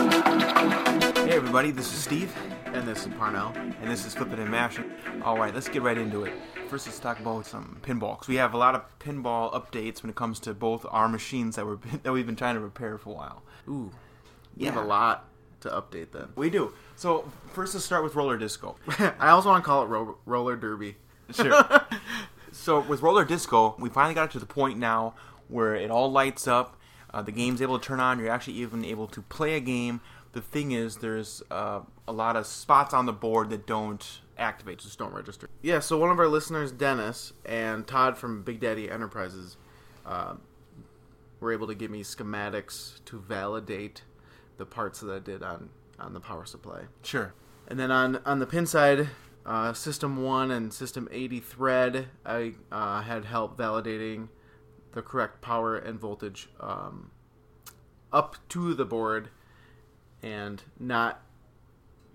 Hey everybody, this is Steve, And this is Parnell. and this is Flippin' and Mashing. All right, let's get right into it. First, let's talk about some pinball. 'cause we have a lot of pinball updates when it comes to both our machines that we're that we've been trying to repair for a while. Ooh, you Yeah. have a lot to update then. We do. So first, let's start with roller disco. I also want to call it ro- roller derby. Sure. so with roller disco, we finally got it to the point now where it all lights up. Uh, the game's able to turn on. You're actually even able to play a game. The thing is, there's uh, a lot of spots on the board that don't activate. Just don't register. Yeah, so one of our listeners, Dennis, and Todd from Big Daddy Enterprises, uh, were able to give me schematics to validate the parts that I did on, on the power supply. Sure. And then on on the pin side, uh, System One and System 80 thread, I uh, had help validating the correct power and voltage um, up to the board, and not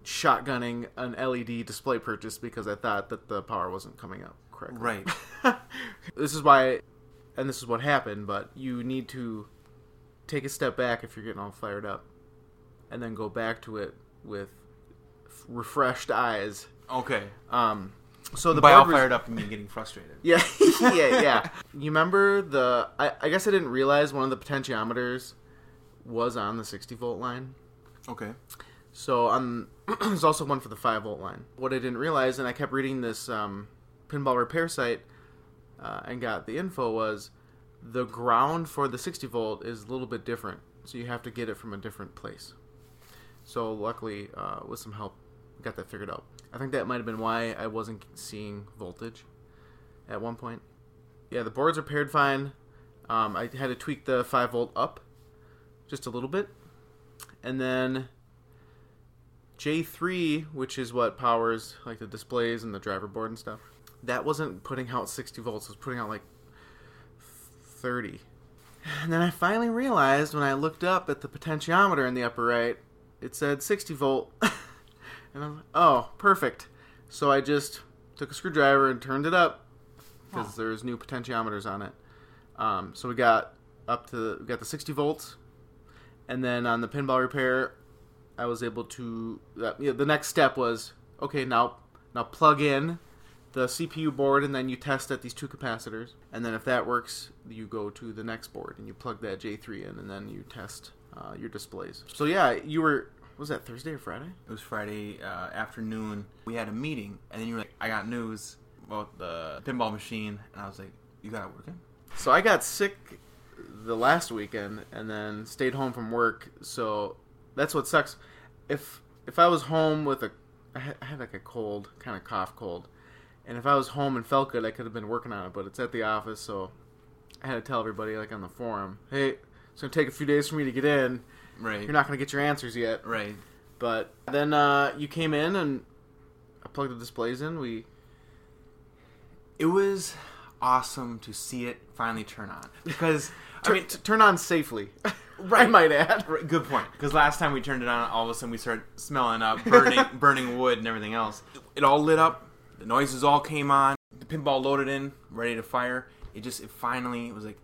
shotgunning an LED display purchase because I thought that the power wasn't coming up correctly. Right. This is why, and this is what happened. But you need to take a step back if you're getting all fired up, and then go back to it with refreshed eyes. Okay. Um, so the By all was- fired up, you mean getting frustrated. Yeah, yeah, yeah. You remember the? I, I guess I didn't realize one of the potentiometers was on the 60 volt line. Okay. So on there's also one for the 5 volt line. What I didn't realize, and I kept reading this um, pinball repair site uh, and got the info was the ground for the 60 volt is a little bit different, so you have to get it from a different place. So luckily, uh, with some help, got that figured out. I think that might have been why I wasn't seeing voltage at one point. Yeah, the boards are paired fine. Um, I had to tweak the 5 volt up just a little bit. And then J3, which is what powers like the displays and the driver board and stuff, that wasn't putting out 60 volts, it was putting out like 30. And then I finally realized when I looked up at the potentiometer in the upper right, it said 60 volt. and I'm like, oh, perfect. So I just took a screwdriver and turned it up because there's new potentiometers on it. Um, so we got up to we got the 60 volts, and then on the pinball repair, I was able to. Uh, yeah, the next step was okay. Now now plug in the CPU board, and then you test at these two capacitors, and then if that works, you go to the next board and you plug that J3 in, and then you test uh, your displays. So yeah, you were was that Thursday or Friday? It was Friday uh, afternoon. We had a meeting, and then you were like, "I got news about the pinball machine," and I was like, "You got it working?" So I got sick the last weekend and then stayed home from work. So that's what sucks. If if I was home with a I had, I had like a cold, kind of cough cold, and if I was home and felt good, I could have been working on it. But it's at the office, so I had to tell everybody like on the forum, "Hey, it's gonna take a few days for me to get in. Right. You're not gonna get your answers yet." right. But then uh, you came in and I plugged the displays in. We It was awesome to see it finally turn on because I mean, t- turn on safely. I might add. Right, Good point. Because last time we turned it on, all of a sudden we started smelling up burning, burning wood and everything else. It all lit up. The noises all came on. The pinball loaded in, ready to fire. It just, it finally was like,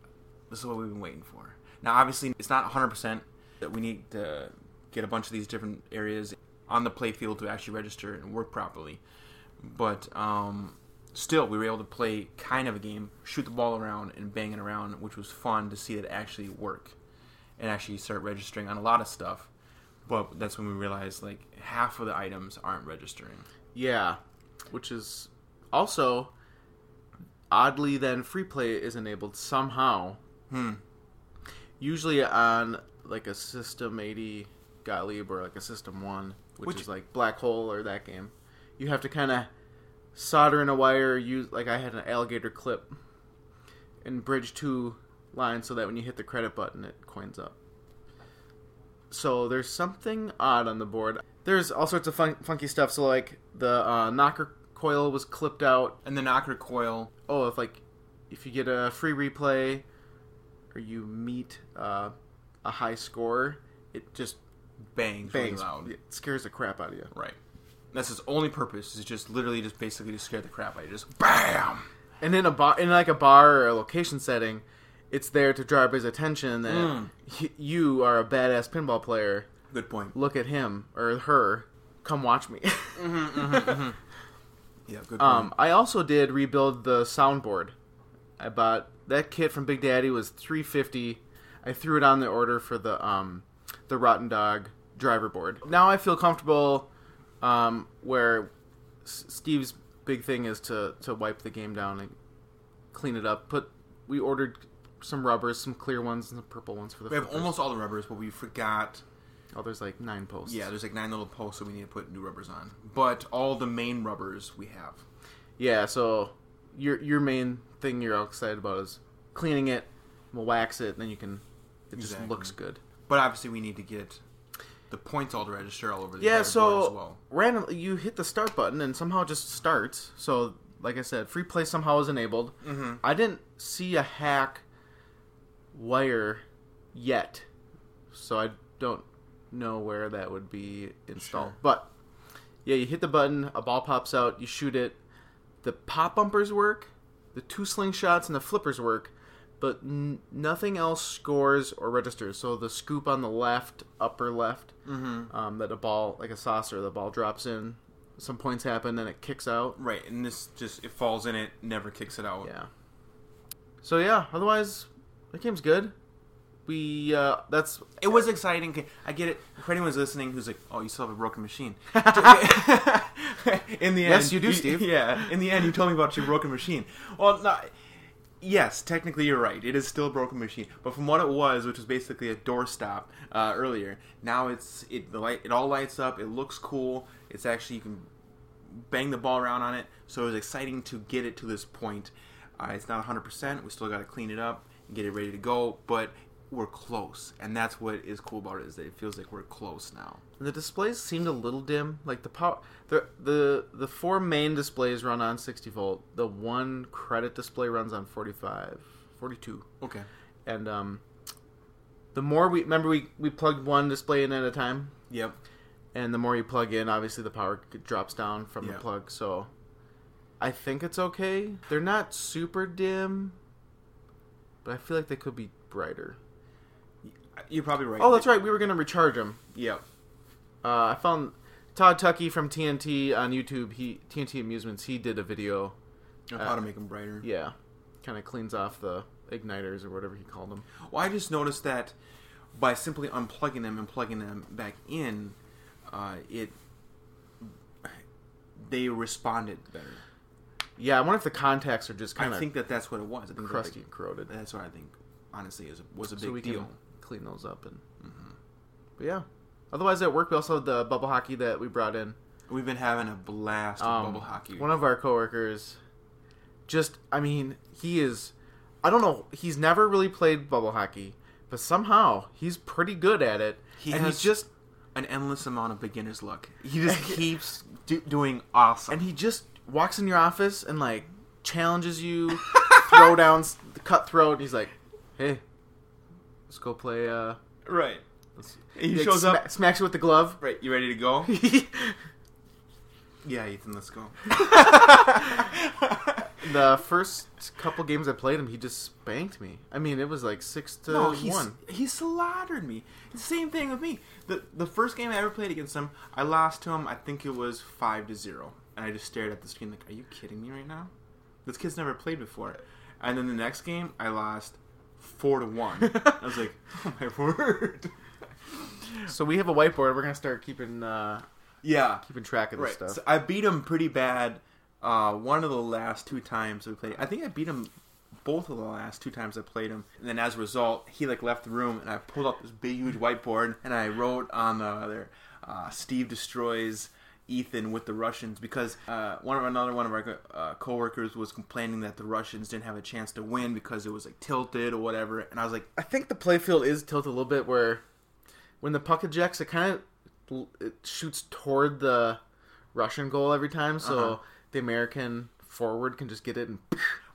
this is what we've been waiting for. Now, obviously, it's not 100% that we need to get a bunch of these different areas on the playfield to actually register and work properly. But um, still, we were able to play kind of a game, shoot the ball around and bang it around, which was fun to see it actually work and actually start registering on a lot of stuff. But that's when we realized like half of the items aren't registering. Yeah, which is also oddly then free play is enabled somehow. Hmm. Usually on like a System 80 Gottlieb or like a System 1, which, Which- is like Black Hole or that game. You have to kind of solder in a wire, use like I had an alligator clip and bridge two lines so that when you hit the credit button it coins up. So there's something odd on the board. There's all sorts of fun- funky stuff. So like the uh, knocker coil was clipped out. And the knocker coil, Oh, if like if you get a free replay or you meet uh, a high score, it just bangs, really bangs. loud. It scares the crap out of you. Right. That's his only purpose. Is just literally just basically to scare the crap out of you. Just bam. And in a bar, in like a bar or a location setting, it's there to draw everybody's attention that Mm. y- you are a badass pinball player. Good point. Look at him or her. Come watch me. Yeah, good point. um, I also did rebuild the soundboard. I bought that kit from Big Daddy was three fifty. I threw it on the order for the um, the Rottendog driver board. Now I feel comfortable. Um, where S- Steve's big thing is to to wipe the game down and clean it up. Put we ordered some rubbers, some clear ones, and some purple ones for the. we have flippers. almost all the rubbers, but we forgot. Oh, there's like nine posts. Yeah, there's like nine little posts that we need to put new rubbers on. But all the main rubbers we have. Yeah, so your your main thing you're all excited about is cleaning it. We'll wax it, and then you can. It just Exactly. looks good. But obviously, we need to get the points all to register all over the Yeah, so as well. randomly you hit the start button and somehow it just starts. So, like I said, free play somehow is enabled. Mm-hmm. I didn't see a hack wire yet, so I don't know where that would be installed. Sure. But yeah, you hit the button, a ball pops out, you shoot it. The pop bumpers work, the two slingshots and the flippers work, but n- nothing else scores or registers. So the scoop on the left, upper left, Mm-hmm. um, that a ball like a saucer, the ball drops in, some points happen, then it kicks out. Right, and this just it falls in it, never kicks it out. Yeah. So yeah, otherwise the game's good. We uh that's It was exciting. I get it. For anyone's listening who's like, "Oh, you still have a broken machine." in the end, Yes, you do, Steve. Yeah. In the end, you told me about your broken machine. Well, no. Yes, technically you're right. It is still a broken machine, but from what it was, which was basically a doorstop uh, earlier, now it's it the light it all lights up. It looks cool. It's actually you can bang the ball around on it. So it was exciting to get it to this point. Uh, it's not 100. percent We still got to clean it up and get it ready to go, but we're close, and that's what is cool about it is that it feels like we're close now. the displays seemed a little dim. Like the power the the the four main displays run on 60 volt. The one credit display runs on 45 42. Okay. And um the more we remember we we plugged one display in at a time Yep. and the more you plug in, obviously the power drops down from Yeah. the plug. So I think it's okay. They're not super dim, but I feel like they could be brighter. You're probably right. Oh, that's right. We were gonna recharge them. Yep. Uh, I found Todd Tuckey from TNT on YouTube. He TNT Amusements. He did a video. Of Uh, how to make them brighter. Yeah, kind of cleans off the igniters or whatever he called them. Well, I just noticed that by simply unplugging them and plugging them back in, uh, it they responded better. Yeah, I wonder if the contacts are just kind of. I think that that's what it was. I think crusty and corroded. that's what I think. Honestly, is was a big so deal. can clean those up and. But yeah. Otherwise, at work we also had the bubble hockey that we brought in. We've been having a blast with Um, bubble hockey. One of our coworkers, just I mean, he is. I don't know. He's never really played bubble hockey, but somehow he's pretty good at it. He and has he's just an endless amount of beginner's luck. He just keeps do- doing awesome. and he just walks in your office and like challenges you, throw down cutthroat. And he's like, "Hey, let's go play." uh right. let's, He like, shows sma- up. smacks you with the glove. Right. You ready to go? yeah, Ethan. Let's go. the first couple games I played him, he just spanked me. I mean, it was like six to No, he's, one. he slaughtered me. It's the same thing with me. The the first game I ever played against him, I lost to him. I think it was five to zero, and I just stared at the screen like, "Are you kidding me right now? This kid's never played before." And then the next game, I lost four to one. I was like, "Oh my word!" So we have a whiteboard. We're gonna start keeping uh, yeah, keeping track of this right. stuff. So I beat him pretty bad. Uh, one of the last two times we played, I think I beat him both of the last two times I played him. And then as a result, he like left the room, and I pulled up this big huge whiteboard, and I wrote on the there, uh, "Steve destroys." Ethan with the Russians because uh, one of another one of our uh, coworkers was complaining that the Russians didn't have a chance to win because it was like tilted or whatever, and I was like, I think the playfield is tilted a little bit where when the puck ejects, it kind of it shoots toward the Russian goal every time, so Uh-huh. the American forward can just get it and.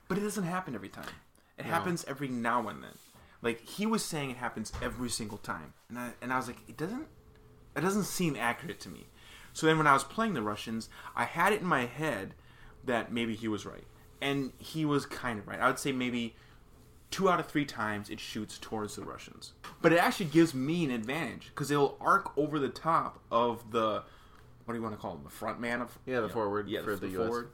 But it doesn't happen every time. It No. happens every now and then. Like he was saying, it happens every single time, and I and I was like, it doesn't, it doesn't seem accurate to me. So then when I was playing the Russians, I had it in my head that maybe he was right. And he was kind of right. I would say maybe two out of three times it shoots towards the Russians. But it actually gives me an advantage because it'll arc over the top of the what do you want to call him? The front man of Yeah, the forward Yeah, for the, the US. forward.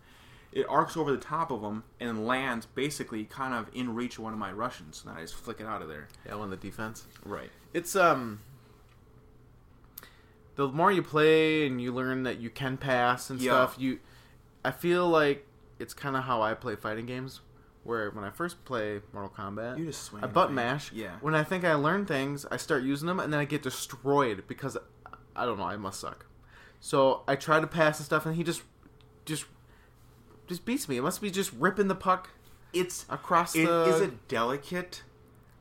It arcs over the top of him and lands basically kind of in reach of one of my Russians. And I just flick it out of there. Yeah, on the defense. Right. It's um the more you play and you learn that you can pass and Yeah. stuff, you I feel like it's kind of how I play fighting games where when I first play Mortal Kombat, You just swing I away. mash. Yeah. When I think I learn things, I start using them and then I get destroyed because I don't know, I must suck. So I try to pass and stuff and he just just just beats me. It must be just ripping the puck It's across It the is a delicate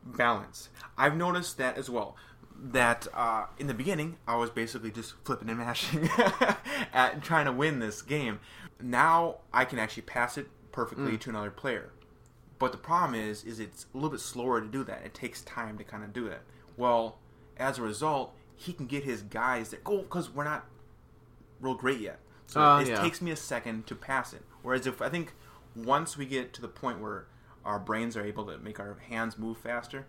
balance. I've noticed that as well. That uh, in the beginning, I was basically just flipping and mashing at trying to win this game. Now I can actually pass it perfectly to another player. But the problem is, is it's a little bit slower to do that. It takes time to kind of do that. Well, as a result, he can get his guys that go because we're not real great yet. So Uh, it yeah. takes me a second to pass it. Whereas if I think once we get to the point where our brains are able to make our hands move faster,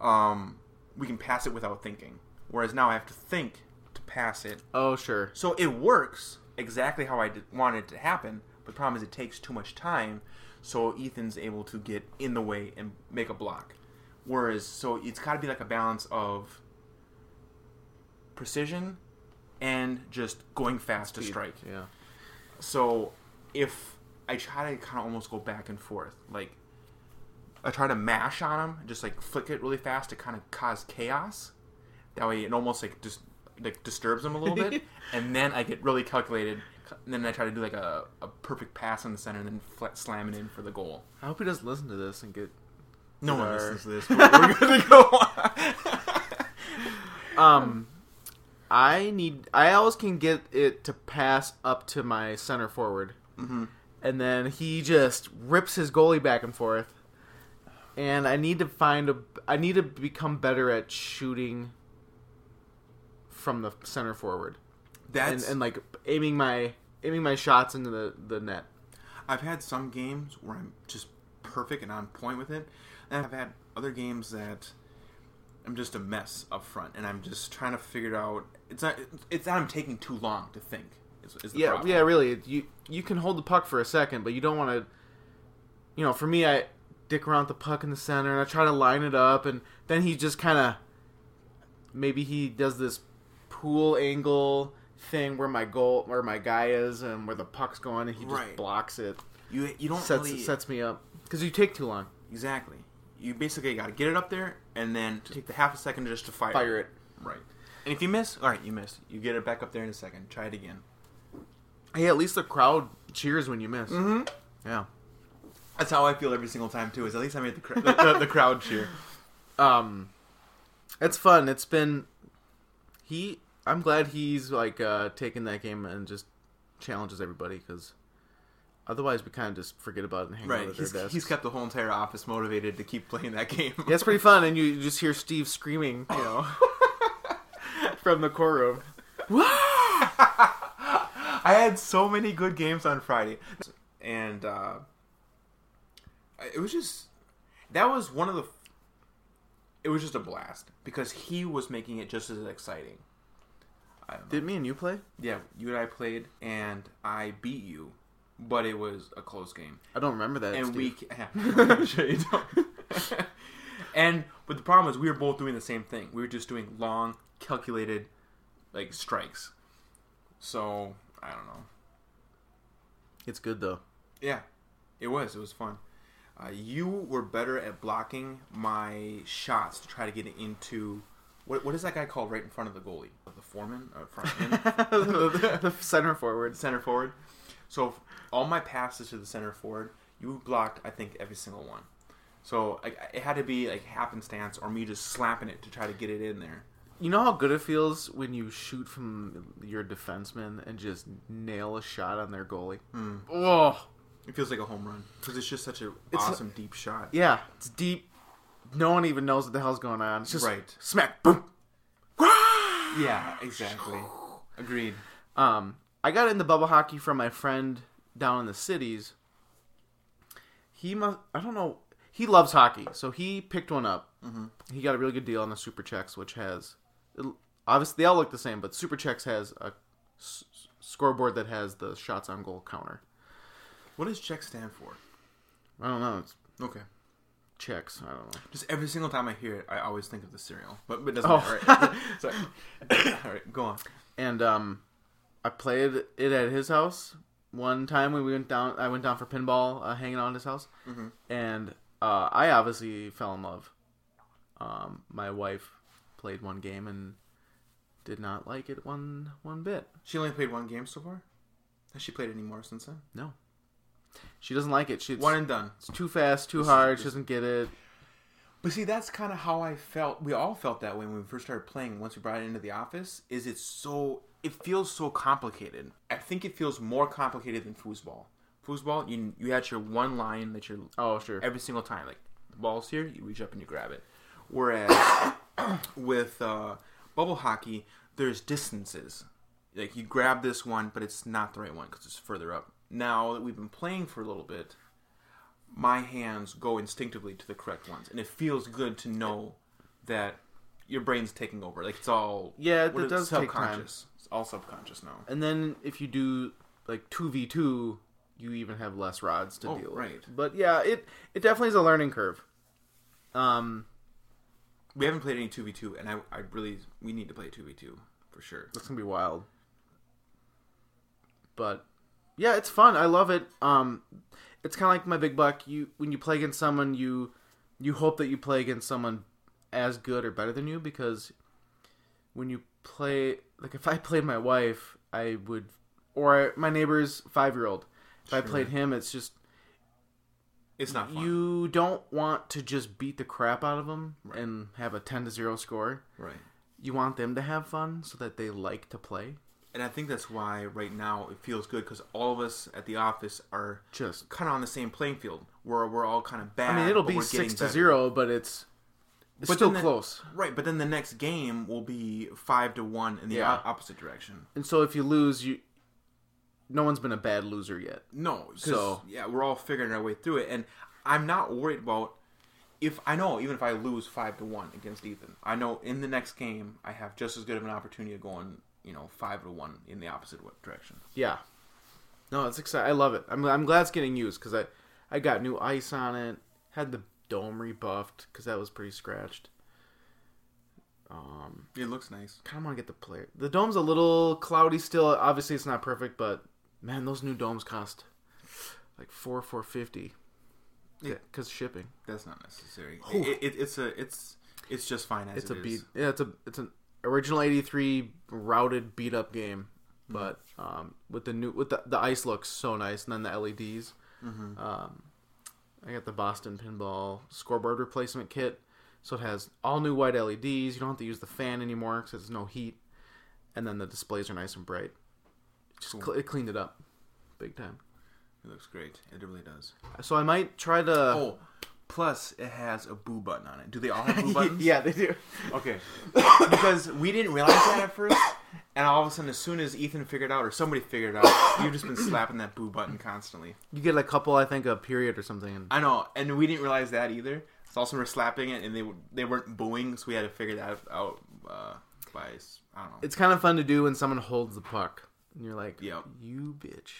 um, we can pass it without thinking. Whereas now I have to think to pass it. Oh, sure. So it works exactly how I did, wanted it to happen. But the problem is it takes too much time. So Ethan's able to get in the way and make a block. Whereas, so it's got to be like a balance of precision and just going fast to strike. Yeah. So if I try to kind of almost go back and forth, like I try to mash on them, just like flick it really fast to kind of cause chaos. That way, it almost like just like disturbs them a little bit, and then I get really calculated. And then I try to do like a, a perfect pass in the center, and then flat, slam it in for the goal. I hope he doesn't listen to this and get. No one our- listens to this. But we're gonna go on. Um, I need. I always can get it to pass up to my center forward, Mhm. and then he just rips his goalie back and forth. And I need to find a. I need to become better at shooting from the center forward, and, That's and like aiming my aiming my shots into the the net. I've had some games where I'm just perfect and on point with it, and I've had other games that I'm just a mess up front, and I'm just trying to figure it out. It's not. It's not. I'm taking too long to think. Is, is the yeah, problem. yeah, really. You you can hold the puck for a second, but you don't want to. You know, for me, I dick around the puck in the center, and I try to line it up, and then he just kind of. Maybe he does this pool angle thing where my goal, where my guy is, and where the puck's going, and he just Right. blocks it. You you don't Sets really sets me up because you take too long. exactly. You basically got to get it up there, and then take the half a second just to fire. Fire it. Right. And if you miss, all right, you missed. You get it back up there in a second. Try it again. Hey, at least the crowd cheers when you miss. Mm-hmm. Yeah. That's how I feel every single time too. Is at least I made the cr- the, the, the crowd cheer. um it's fun it's been he i'm glad he's like uh taking that game and just challenges everybody because otherwise we kind of just forget about it and hang out Right. at He's, their desks. he's kept the whole entire office motivated to keep playing that game. yeah, it's pretty fun and you just hear steve screaming you know from the core room I had so many good games on Friday, and uh, it was just that was one of the. It was just a blast because he was making it just as exciting. Did me and you play yeah, you and I played, and I beat you, but it was a close game. i don't remember that and Steve. we sure you don't. and but the problem is we were both doing the same thing. We were just doing long, calculated, like strikes. So I don't know. it's good though Yeah, it was. It was fun. Uh, you were better at blocking my shots to try to get it into what what is that guy called right in front of the goalie? The foreman, uh, front end, the center forward center forward. So all my passes to the center forward, you blocked. I think every single one. So like, it had to be like happenstance or me just slapping it to try to get it in there. you know how good it feels when you shoot from your defenseman and just nail a shot on their goalie Hmm. oh It feels like a home run because it's just such an awesome deep shot. Yeah, it's deep. No one even knows what the hell's going on. It's just Right. smack, boom. Yeah, exactly. Agreed. Um, I got into bubble hockey from my friend down in the cities. He must. I don't know. He loves hockey, so he picked one up. Mm-hmm. He got a really good deal on the Super Chexx, which has obviously they all look the same, but Super Chexx has a s- scoreboard that has the shots on goal counter. What does check stand for? I don't know. It's Okay. Chexx. I don't know. Just every single time I hear it, I always think of the cereal, but, but it doesn't Oh. matter. Right? Sorry. All right, go on. and um, I played it at his house one time when we went down. I went down for pinball, uh, hanging out at his house, Mhm. and uh, I obviously fell in love. Um, my wife played one game and did not like it one one bit. She only played one game so far. Has she played any more since then? No, she doesn't like it. She's One and done. it's too fast, too hard. She doesn't get it. But see, that's kind of how I felt. We all felt that way when we first started playing. Once we brought it into the office, is it so? It feels so complicated. I think it feels more complicated than foosball. Foosball, you you had your one line that you're Oh sure. every single time. Like the ball's here, you reach up and you grab it. Whereas with uh, bubble hockey, there's distances. Like you grab this one, but it's not the right one because it's further up. Now that we've been playing for a little bit, my hands go instinctively to the correct ones, and it feels good to know that your brain's taking over. Like it's all Yeah, is- does take time. subconscious. It's all subconscious now. And then if you do like two v two, you even have less rods to Oh, deal with. right. But yeah, it it definitely is a learning curve. Um, We haven't played any two v two, and I I really we need to play two v two for sure. That's gonna be wild. But yeah, it's fun. I love it. Um, it's kind of like my big buck. You when you play against someone, you you hope that you play against someone as good or better than you because when you play, like if I played my wife, I would, or my neighbor's five year old. If I played him, it's just It's not fun. you don't want to just beat the crap out of them Right. and have a ten to zero score. right. You want them to have fun so that they like to play. And I think that's why right now it feels good because all of us at the office are Just kind of on the same playing field. Where we're all kind of bad. I mean, it'll be six to better. zero, but it's it's But still the- close. Right, but then the next game will be five to one in the Yeah. o- opposite direction. And so if you lose, you no one's been a bad loser yet. No, So- yeah, we're all figuring our way through it, and I'm not worried about if I know even if I lose five to one against Ethan, I know in the next game I have just as good of an opportunity of going, you know, five to one in the opposite direction. Yeah. No, it's exciting. I love it. I'm I'm glad it's getting used because I I got new ice on it. Had the dome rebuffed because that was pretty scratched. Um, It looks nice. kind of want to get the player. The dome's a little cloudy still. Obviously, it's not perfect, but man, those new domes cost like four four fifty. Yeah. because shipping. That's not necessary. It, it, it's a it's it's just fine as it's it a is. beat. Yeah, it's a it's an original '83 routed beat up game, but um, with the new with the the ice looks so nice, and then the LEDs. Mhm. Um, I got the Boston Pinball scoreboard replacement kit, so it has all new white LEDs. You don't have to use the fan anymore because there's no heat, and then the displays are nice and bright. Just Cool. cl- it cleaned it up, big time. It looks great. It really does. So I might try to. Oh, plus it has a boo button on it. Do they all have boo buttons? yeah, they do. Okay. because we didn't realize that at first, and all of a sudden, as soon as Ethan figured out, or somebody figured it out, you've just been slapping that boo button constantly. You get a couple, I think, a period or something. And I know, and we didn't realize that either. So also we're slapping it, and they they weren't booing, so we had to figure that out uh, by I don't know. it's kind of fun to do when someone holds the puck, and you're like, Yep. "You bitch."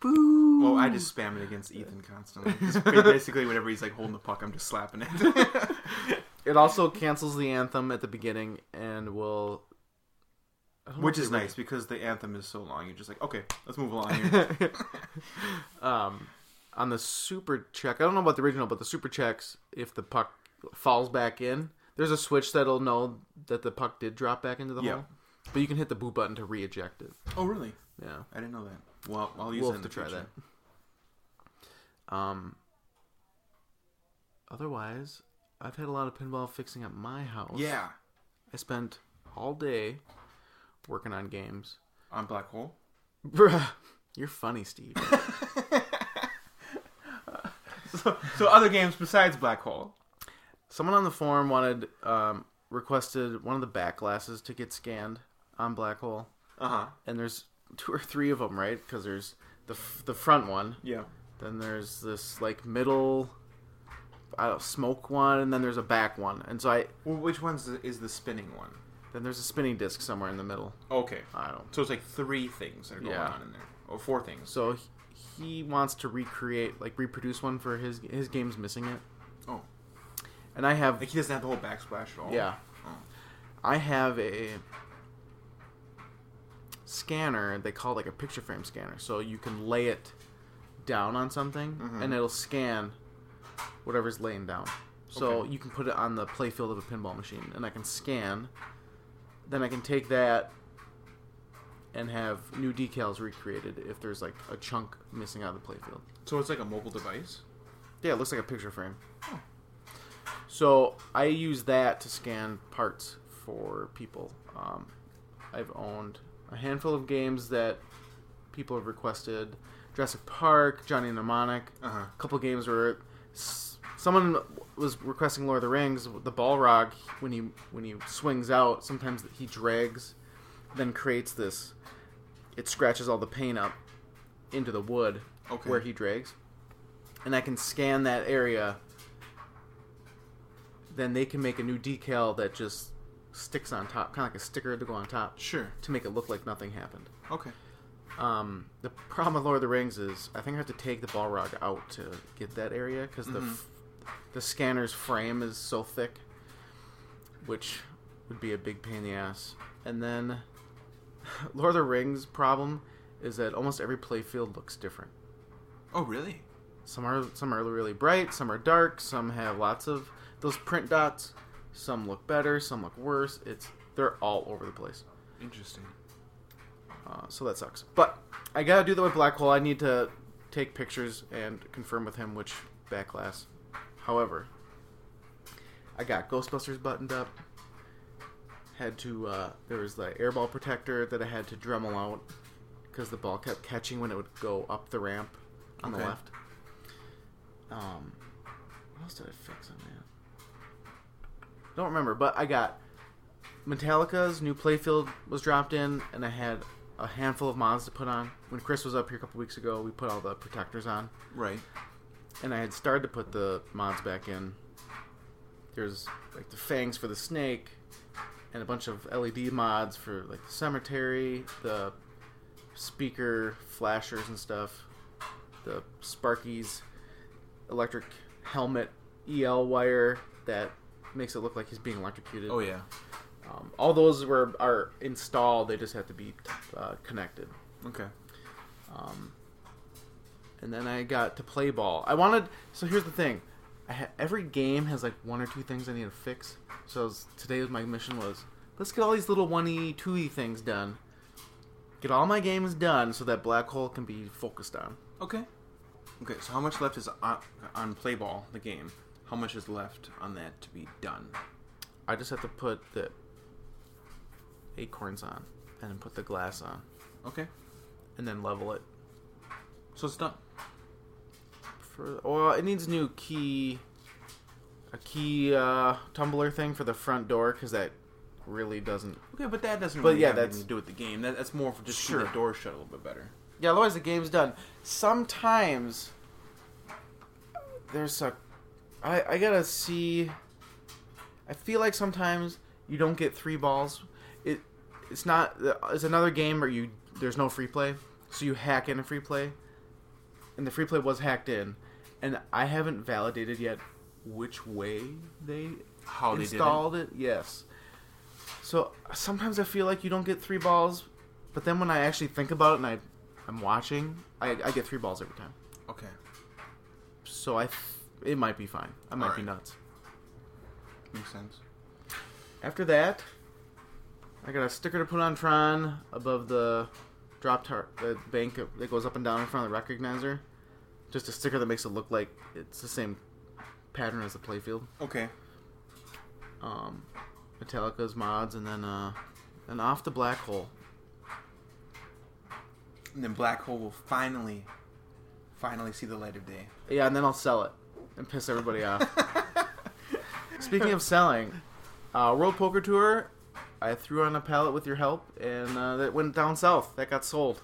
Boo. Well, I just spam it against Ethan constantly. Just basically, whenever he's like holding the puck, I'm just slapping it. It also cancels the anthem at the beginning and will. I don't know Which is nice because the anthem is so long. You're just like, okay, let's move along here. um, on the super check, I don't know about the original, but the Super Chexx, if the puck falls back in, there's a switch that'll know that the puck did drop back into the Yeah. hole. But you can hit the boot button to re-eject it. oh, really? Yeah, I didn't know that. Well, I'll use we'll it in to the try future. that. Um. Otherwise, I've had a lot of pinball fixing up my house. Yeah, I spent all day working on games. on Black Hole. Bruh, you're funny, Steve. So, so other games besides Black Hole. Someone on the forum wanted um, requested one of the back glasses to get scanned on Black Hole, Uh huh. and there's two or three of them, right? Because there's the f- the front one, Yeah. then there's this like middle, I don't, smoke one, and then there's a back one. And so I Well, which one's the, is the spinning one? then there's a spinning disc somewhere in the middle. Okay. I don't. So it's like three things that are going Yeah. on in there, or four things. So he, he wants to recreate, like reproduce one for his his game's missing it. Oh. And I have Like he doesn't have the whole backsplash at all. yeah, Oh. I have a scanner. They call it like a picture frame scanner. So you can lay it down on something, Mhm. and it'll scan whatever's laying down. So Okay. you can put it on the playfield of a pinball machine, and I can scan. Then I can take that and have new decals recreated if there's like a chunk missing out of the playfield. So it's like a mobile device. Yeah, it looks like a picture frame. Oh. So I use that to scan parts for people. Um, I've owned a handful of games that people have requested. Jurassic Park, Johnny Mnemonic, Uh huh. a couple games where s- someone was requesting Lord of the Rings. The Balrog, when he when he swings out, sometimes he drags, then creates this. It scratches all the paint up into the wood Okay. where he drags, and I can scan that area. Then they can make a new decal that just sticks on top, kind of like a sticker to go on top, Sure. to make it look like nothing happened. Okay. Um, the problem with Lord of the Rings is I think I have to take the Balrog out to get that area because the Mhm. f- the scanner's frame is so thick, which would be a big pain in the ass. And then Lord of the Rings problem is that almost every playfield looks different. Oh really? Some are some are really bright, some are dark, some have lots of those print dots. Some look better, some look worse. It's they're all over the place. Interesting. Uh, so that sucks. But I gotta do that with Black Hole. I need to take pictures and confirm with him which back glass. However, I got Ghostbusters buttoned up. Had to. Uh, there was the airball protector that I had to Dremel out because the ball kept catching when it would go up the ramp on the left. Um, what else did I fix on that? Don't remember, but I got Metallica's new playfield was dropped in, and I had a handful of mods to put on. When Chris was up here a couple weeks ago, we put all the protectors on, Right. and I had started to put the mods back in. There's like the fangs for the snake, and a bunch of LED mods for like the cemetery, the speaker flashers and stuff, the Sparky's electric helmet EL wire that makes it look like he's being electrocuted. Oh yeah. Um, all those were are installed. They just have to be uh, connected. Okay. Um, and then I got to play ball. I wanted. So here's the thing. I ha- every game has like one or two things I need to fix. So was, today my mission was let's get all these little one e two e things done. Get all my games done so that black hole can be focused on. Okay. Okay. So how much left is on, on play ball the game? How much is left on that to be done? I just have to put the acorns on and then put the glass on Okay. and then level it. So it's done. For well, it needs a new key, a key uh, tumbler thing for the front door because that really doesn't. Okay, but that doesn't But really yeah, have anything that's- to do with the game. That, that's more for just Sure. the door shut a little bit better. Yeah, otherwise the game's done. Sometimes there's a, I I gotta see. I feel like sometimes you don't get three balls. It it's not. It's another game where you there's no free play, so you hack in a free play, and the free play was hacked in, and I haven't validated yet which way they How they did it. installed it. Yes. So sometimes I feel like you don't get three balls, but then when I actually think about it and I, I'm watching, I, I get three balls every time. Okay. So I, it might be fine. I might be nuts. Makes sense. After that, I got a sticker to put on Tron above the drop tar- the bank that goes up and down in front of the recognizer. Just a sticker that makes it look like it's the same pattern as the playfield. Okay. um, Metallica's mods, and then uh, and off the black hole. And then Black Hole will finally, finally see the light of day. Yeah, and then I'll sell it and piss everybody off. Speaking of selling, uh, World Poker Tour I threw on a pallet with your help, and uh, that went down south. That got sold.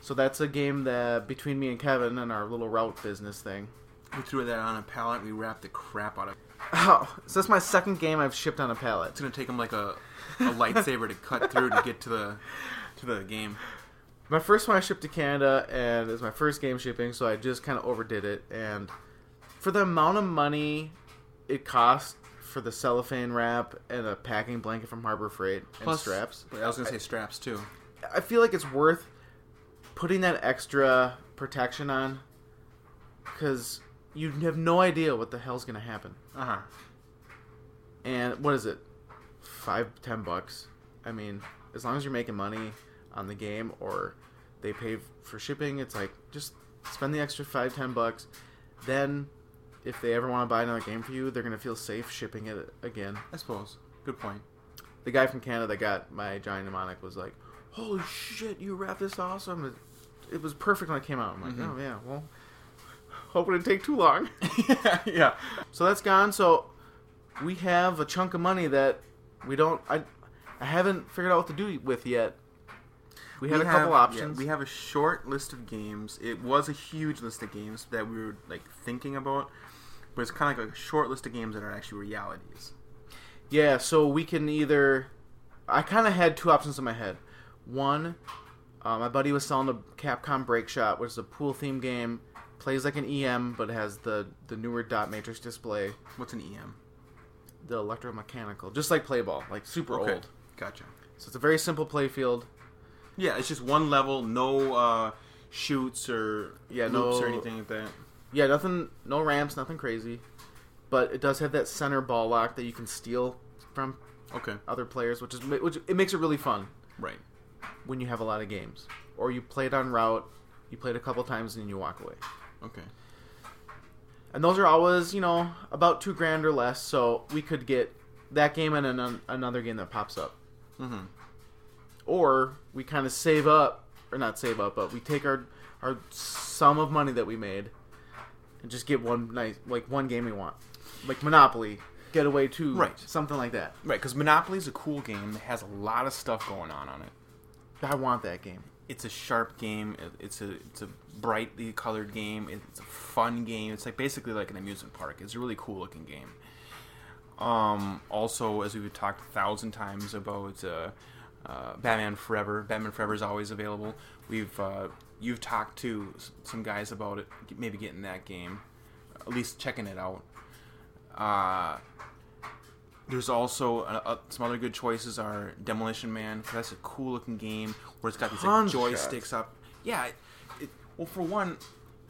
So that's a game that between me and Kevin and our little route business thing. We threw that on a pallet. We wrapped the crap out of it. Oh, so that's my second game I've shipped on a pallet. It's gonna take him like a, a lightsaber to cut through to get to the to the game. My first one I shipped to Canada, and it was my first game shipping, so I just kind of overdid it. And for the amount of money it cost for the cellophane wrap and a packing blanket from Harbor Freight and Plus- straps, But I was gonna say straps too. I feel like it's worth putting that extra protection on because you have no idea what the hell's gonna happen. Uh huh. And what is it? Five, ten bucks. I mean, as long as you're making money on the game or they pay for shipping, it's like just spend the extra five, ten bucks. Then, if they ever want to buy another game for you, they're gonna feel safe shipping it again. I suppose. Good point. The guy from Canada that got my Johnny Mnemonic was like, "Holy shit, you wrapped this awesome!" It, was perfect when it came out. I'm like, Mhm. "Oh yeah, well, hope it didn't take too long." yeah. So that's gone. So we have a chunk of money that we don't. I I haven't figured out what to do with yet. We had a couple have- options. yeah, we have a short list of games. It was a huge list of games that we were like thinking about, but it's kind of like a short list of games that are actually realities. yeah, so we can either. I kind of had two options in my head. One, uh, my buddy was selling the Capcom Break Shot, which is a pool theme game. Plays like an EM, but has the the newer dot matrix display, What's an EM? the electromechanical, just like Play Ball, like super Okay. old. Gotcha. So it's a very simple play field. Yeah, it's just one level, no uh, shoots or Yeah, loops no- or anything like that. Yeah, nothing, no ramps, nothing crazy, but it does have that center ball lock that you can steal from Okay. other players, which is which it makes it really fun Right. when you have a lot of games, or you play it on route, you play it a couple times and you walk away. Okay. And those are always, you know, about two grand or less, so we could get that game and an, another game that pops up, Mm-hmm. or we kind of save up, or not save up, but we take our our sum of money that we made and just get one nice like one game we want, like Monopoly, Getaway Two, Right. Something like that. Right, because Monopoly is a cool game that has a lot of stuff going on on it. I want that game. It's a sharp game. it- It's a it's a brightly colored game. It's a fun game. It's like basically like an amusement park. It's a really cool looking game. Um, also, as we've talked a thousand times about uh, uh, Batman Forever, Batman Forever is always available. We've uh, you've talked to some guys about it, maybe getting that game, at least checking it out. Uh, there's also uh, uh, some other good choices are Demolition Man. that's a cool looking game where it's got these like, joysticks up. Yeah, it, it, well for one,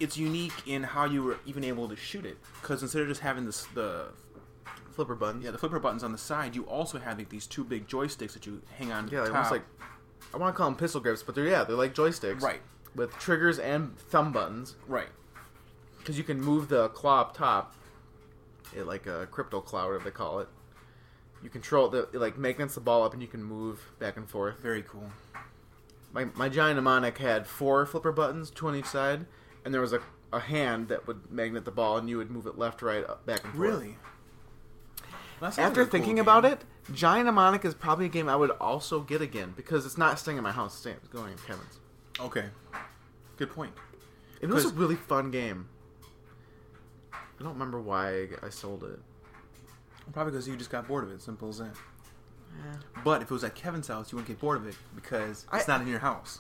it's unique in how you were even able to shoot it because instead of just having this the Flipper buttons. yeah the flipper buttons on the side, you also have like, these two big joysticks that you hang on. to Yeah, like, almost like I want to call them pistol grips, but they're yeah, they're like joysticks, right, With triggers and thumb buttons, right, because you can move the claw up top, it like a crypto claw, whatever they call it. You control the it like magnets the ball up, and you can move back and forth. very cool. My my Johnny Mnemonic had four flipper buttons, two on each side, and there was a a hand that would magnet the ball, and you would move it left, right, up, back and forth. Really. After like a cool thinking about it, Johnny Mnemonic is probably a game I would also get again because it's not staying in my house; it's going in Kevin's. Okay, good point. It was a really fun game. I don't remember why I sold it. Probably because you just got bored of it. Simple as that. Eh. But if it was at Kevin's house, you wouldn't get bored of it because it's I- not in your house.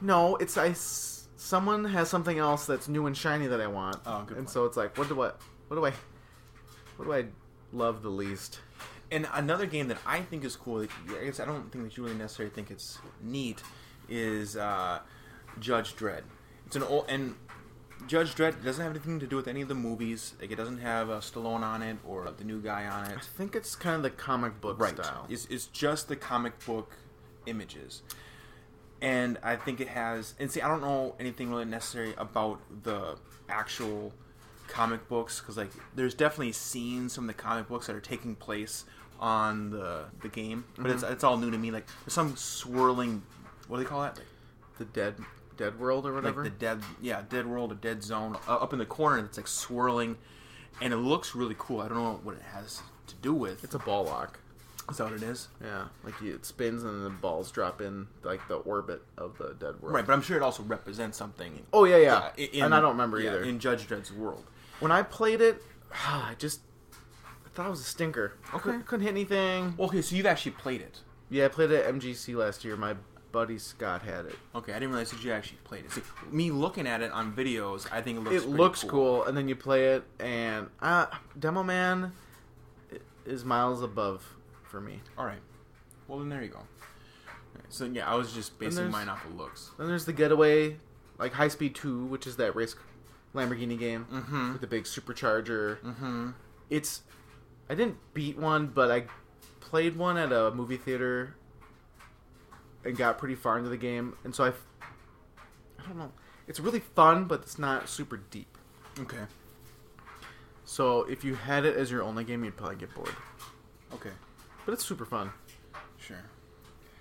No, it's I. Someone has something else that's new and shiny that I want. Oh, good And point. so it's like, what do I, what do I, what do I love the least? And another game that I think is cool, I guess I don't think that you really necessarily think it's neat, is uh, Judge Dredd. It's an old and Judge Dredd doesn't have anything to do with any of the movies. Like it doesn't have uh, Stallone on it or the new guy on it. I think it's kind of the comic book Right. style. It's, it's just the comic book images. And I think it has. And see, I don't know anything really necessary about the actual comic books because, like, there's definitely scenes from the comic books that are taking place on the the game, but it's it's all new to me. Like, there's some swirling. What do they call that? The dead, dead world or whatever. like the dead, yeah, dead world or dead zone uh, up in the corner. It's like swirling, and it looks really cool. I don't know what it has to do with. it's a ball lock. Is that what it is? Yeah, like you, it spins and the balls drop in like the orbit of the dead world. Right, but I'm sure it also represents something. Oh yeah, yeah. i- and I don't remember yeah, either. in Judge Dredd's world. when I played it, I just I thought it was a stinker. Okay. Couldn't, couldn't hit anything. Okay, so you've actually played it. Yeah, I played it at MGC last year. My buddy Scott had it. Okay, I didn't realize that you actually played it. See, me looking at it on videos, I think it looks. it looks cool. and then you play it, and uh, Demo Man is miles above for me. All right. Well, then there you go. Right, So yeah, I was just basing mine off of looks. Then there's the Getaway, like High Speed Two, which is that race Lamborghini game Mm-hmm. with the big supercharger. Mm-hmm. It's I didn't beat one, but I played one at a movie theater and got pretty far into the game, and so I, I don't know. It's really fun, but it's not super deep. Okay. So if you had it as your only game, you'd probably get bored. Okay. But it's super fun. Sure.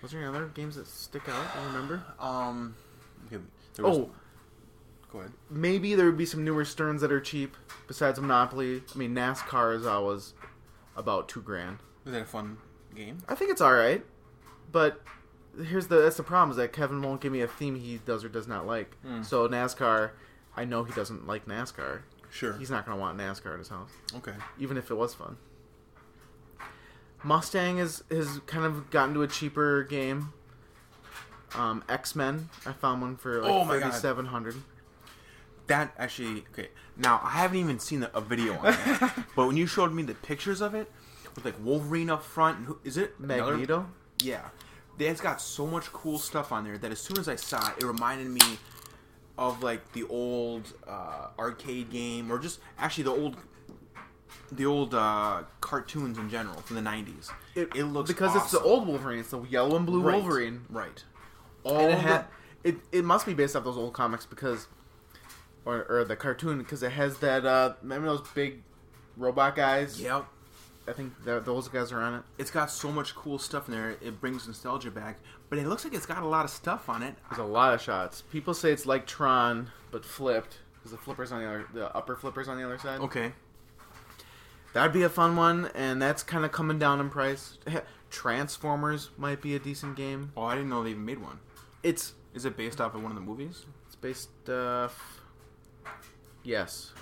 Was there any other games that stick out? You remember? Um. Okay. Was, Oh, Go ahead. maybe there would be some newer Sterns that are cheap besides Monopoly. I mean, NASCAR is always about two grand. Was that a fun game? I think it's all right, but here's the that's the problem is that Kevin won't give me a theme he does or does not like. Mm. So NASCAR, I know he doesn't like NASCAR. Sure. He's not gonna want NASCAR at his house, Okay. even if it was fun. Mustang is has kind of gotten to a cheaper game. Um, X Men, I found one for like Oh thirty seven hundred. That actually okay. Now I haven't even seen a, video on that, but when you showed me the pictures of it, with like Wolverine up front, and who, is it another- Magneto. Yeah, it's got so much cool stuff on there that as soon as I saw it, it reminded me of like the old uh, arcade game, or just actually the old, the old uh, cartoons in general from the '90s. It, it looks because it's the old Wolverine. It's the yellow and blue Right, Wolverine. right? All and it, the- it it must be based off those old comics because, or or the cartoon because it has that. Uh, remember those big robot guys? Yep. I think that those guys are on it. It's got so much cool stuff in there. It brings nostalgia back, but it looks like it's got a lot of stuff on it. There's a lot of shots. People say it's like Tron but flipped because the flippers on the other, the upper flippers on the other side. Okay. That'd be a fun one, and that's kind of coming down in price. Transformers might be a decent game. Oh, I didn't know they even made one. It's Is it based off of one of the movies? it's based. Uh, yes,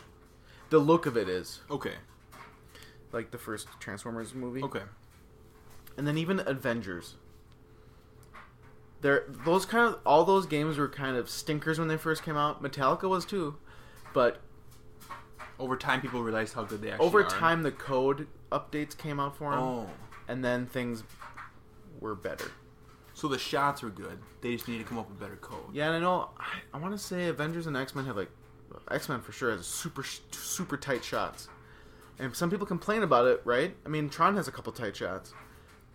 the look of it is Okay. Like the first Transformers movie. Okay. and then even Avengers. There, those kind of all those games were kind of stinkers when they first came out. Metallica was too, but Over time, people realized how good they actually over are. time the code updates came out for them, Oh. and then things were better. So the shots were good. They just need to come up with better code. Yeah, and I know I, I want to say Avengers and X Men have like X Men for sure has super super tight shots, and some people complain about it, right? I mean, Tron has a couple tight shots,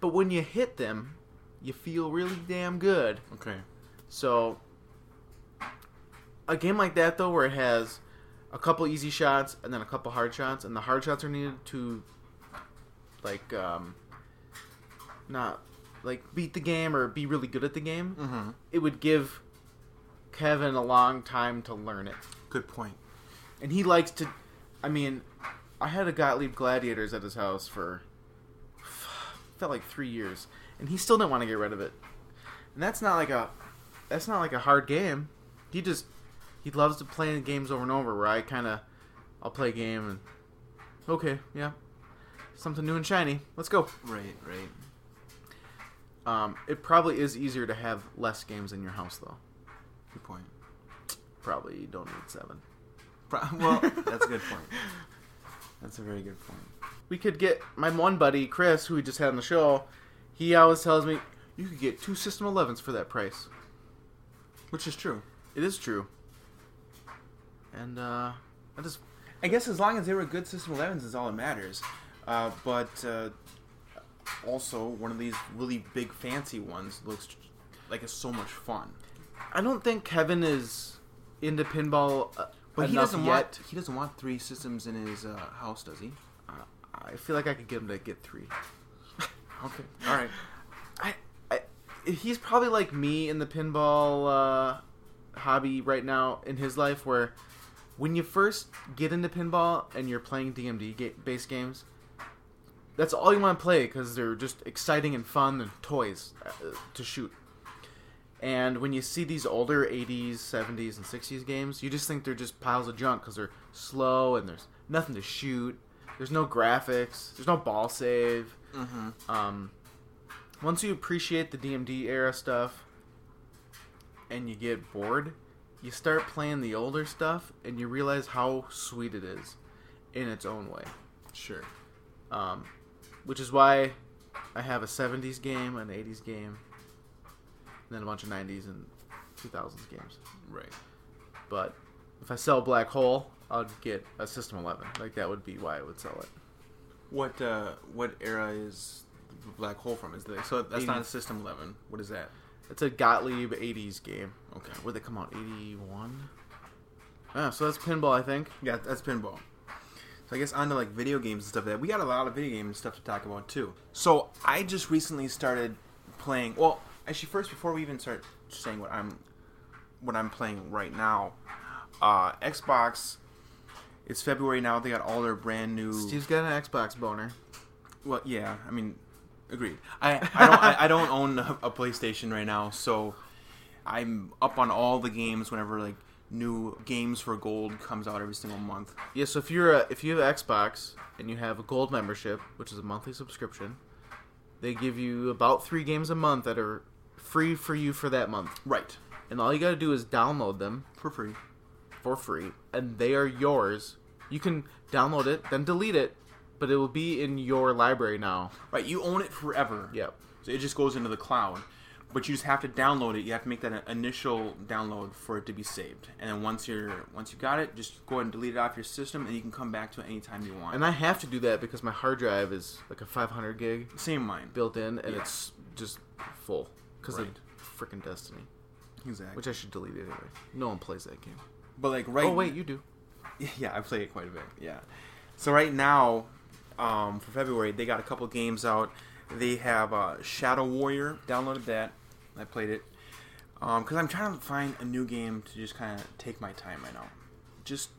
but when you hit them, you feel really damn good. Okay. So a game like that though, where it has a couple easy shots and then a couple hard shots, and the hard shots are needed to like um, not like beat the game or be really good at the game. Mm-hmm. It would give Kevin a long time to learn it, Good point. and he likes to. I mean, I had a Gottlieb Gladiators at his house for felt like three years, and he still didn't want to get rid of it. And that's not like a that's not like a hard game. He just he loves to play games over and over. Where I kind of I'll play a game and okay, yeah, something new and shiny. Let's go. Right. Right. Um, it probably is easier to have less games in your house though. Good point. Probably you don't need seven. Pro- Well, that's a good point. That's a very good point. We could get my one buddy Chris, who we just had on the show. He always tells me you could get two System 11s for that price. Which is true. It is true. And uh, I just I guess as long as they were good System 11s is all that matters. Uh, but uh, also, one of these really big fancy ones looks like it's so much fun. I don't think Kevin is into pinball uh, But he doesn't yet. want he doesn't want three systems in his uh, house, does he? I feel like I could get him to get three. Okay. All right. I, I, he's probably like me in the pinball uh, hobby right now in his life, where when you first get into pinball and you're playing DMD ga- based games, that's all you want to play because they're just exciting and fun and toys uh, to shoot. And when you see these older 80s, 70s, and 60s games, you just think they're just piles of junk because they're slow and there's nothing to shoot. There's no graphics. There's no ball save. Mm-hmm. Um, once you appreciate the DMD era stuff and you get bored, you start playing the older stuff and you realize how sweet it is in its own way. Sure. Um, which is why I have a 70s game, an 80s game, and then a bunch of 90s and 2000s games. Right. But if I sell Black Hole, I'd get a System 11. Like that would be why I would sell it. What uh, what era is Black Hole from? Is the so that's not 80s. System Eleven. What is that? It's a Gottlieb 80s game. Okay. Where'd they come out? 81? Yeah, so that's pinball, I think. Yeah, that's pinball. So I guess on to like video games and stuff. Like that we got a lot of video game stuff to talk about too. So I just recently started playing. Well, actually, first before we even start saying what I'm what I'm playing right now, uh, Xbox. It's February now. They got all their brand new. Steve's got an Xbox boner. Well, yeah, I mean, agreed. I I don't I, I don't own a, a PlayStation right now, so I'm up on all the games whenever like new games for gold comes out every single month. Yeah, so if you're a, if you have Xbox and you have a gold membership, which is a monthly subscription, they give you about three games a month that are free for you for that month. Right. And all you got to do is download them For free. for free, and they are yours. You can download it, then delete it, but it will be in your library now. Right, you own it forever. Yep. So it just goes into the cloud. But you just have to download it. You have to make that initial download for it to be saved. And then once you're once you got it, just go ahead and delete it off your system and you can come back to it anytime you want. And I have to do that because my hard drive is like a 500 gig Same mine. built in, and Yeah. it's just full because Right. of freaking Destiny, Exactly. which I should delete anyway. No one plays that game. but like right Oh wait, you do. Yeah, I play it quite a bit. Yeah. So right now, um, for February, they got a couple games out. They have uh, Shadow Warrior. Downloaded that. I played it because I'm trying to find a new game to just kind of take my time right now. Just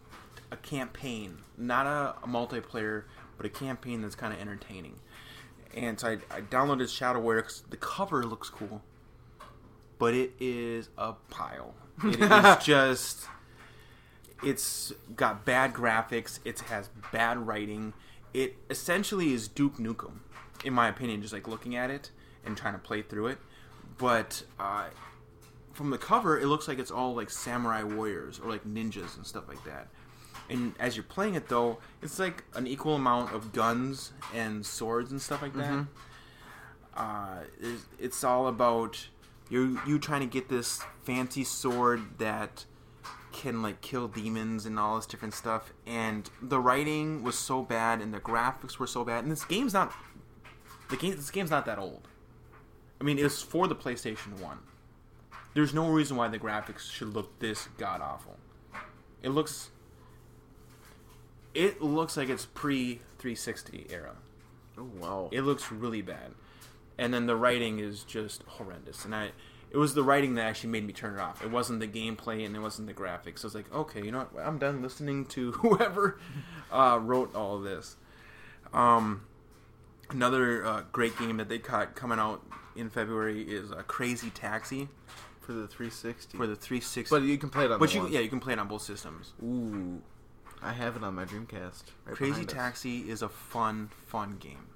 a campaign, not a, a multiplayer, but a campaign that's kind of entertaining. And so I, I downloaded Shadow Warrior 'cause the cover looks cool, but it is a pile. It is just it's got bad graphics. It has bad writing. It essentially is Duke Nukem, in my opinion. Just like looking at it and trying to play through it, but uh, from the cover, it looks like it's all like samurai warriors or like ninjas and stuff like that. And as you're playing it, though, it's like an equal amount of guns and swords and stuff like that. Uh, it's, it's all about you you trying to get this fancy sword that can like kill demons and all this different stuff. And the writing was so bad, and the graphics were so bad. And this game's not the game. This game's not that old. I mean, it's for the PlayStation One. There's no reason why the graphics should look this god awful. It looks. It looks like it's pre 360 era. Oh wow. It looks really bad, and then the writing is just horrendous. And I, it was the writing that actually made me turn it off. It wasn't the gameplay and it wasn't the graphics. So I was like, okay, you know what? I'm done listening to whoever uh, wrote all of this. Um, another uh, great game that they caught coming out in February is uh, Crazy Taxi for the 360. for the 360. but you can play it on. but the you, one. yeah, you can play it on both systems. Ooh, I have it on my Dreamcast. right Crazy behind us. Taxi is a fun, fun game.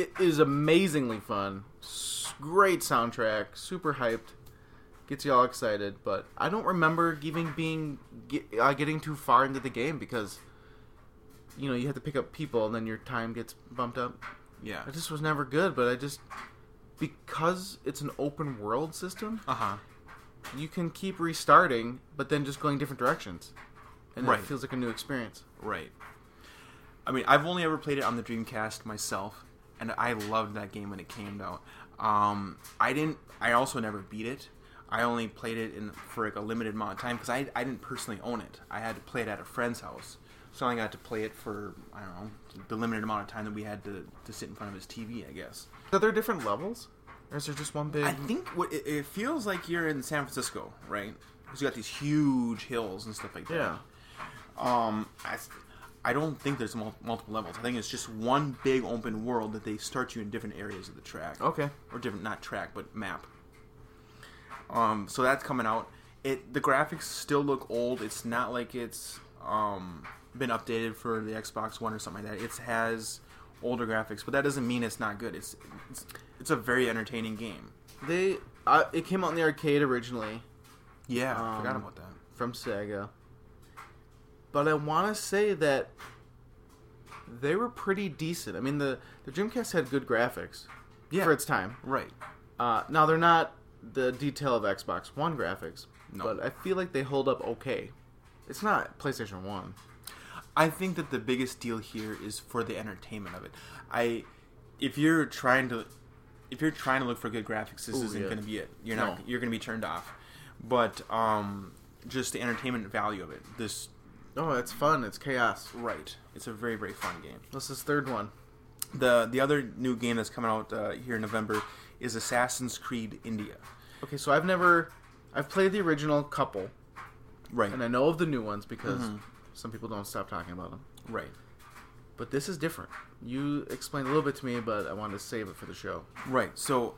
It is amazingly fun. S- Great soundtrack. Super hyped. Gets you all excited. But I don't remember even being get, uh, getting too far into the game because you know you have to pick up people and then your time gets bumped up. Yeah. I just was never good. But I just because it's an open world system, Uh huh. you can keep restarting, but then just going different directions, and Right. it feels like a new experience. Right. I mean, I've only ever played it on the Dreamcast myself, and I loved that game when it came out. Um, I didn't. I also never beat it. I only played it in for like a limited amount of time because I, I didn't personally own it. I had to play it at a friend's house, so I only got to play it for I don't know the limited amount of time that we had to, to sit in front of his TV. I guess. Are there different levels, or is there just one big? I think what it, it feels like you're in San Francisco, right? Because you got these huge hills and stuff like that. Yeah. Um, I, I don't think there's mul- multiple levels. I think it's just one big open world that they start you in different areas of the track. Okay. or different not track but map. Um, so that's coming out. It the graphics still look old. It's not like it's um been updated for the Xbox One or something like that. It has older graphics, but that doesn't mean it's not good. It's it's, it's a very entertaining game. They uh, it came out in the arcade originally Yeah, I forgot Um, about that. from Sega. But I want to say that they were pretty decent. I mean, the the Dreamcast had good graphics Yeah, for its time. right. Uh, now they're not the detail of Xbox One graphics, No. but I feel like they hold up okay. It's not PlayStation One. I think that the biggest deal here is for the entertainment of it. I, if you're trying to, if you're trying to look for good graphics, this Ooh, isn't yeah. going to be it. You're No. not. You're going to be turned off. But um, just the entertainment value of it. This Oh, it's fun. It's chaos. right. It's a very very fun game. What's this third one? The the other new game that's coming out uh, here in November is Assassin's Creed India. Okay, so I've never, I've played the original couple, Right. and I know of the new ones because Mhm. some people don't stop talking about them. Right. But this is different. You explained a little bit to me, but I wanted to save it for the show. Right. So,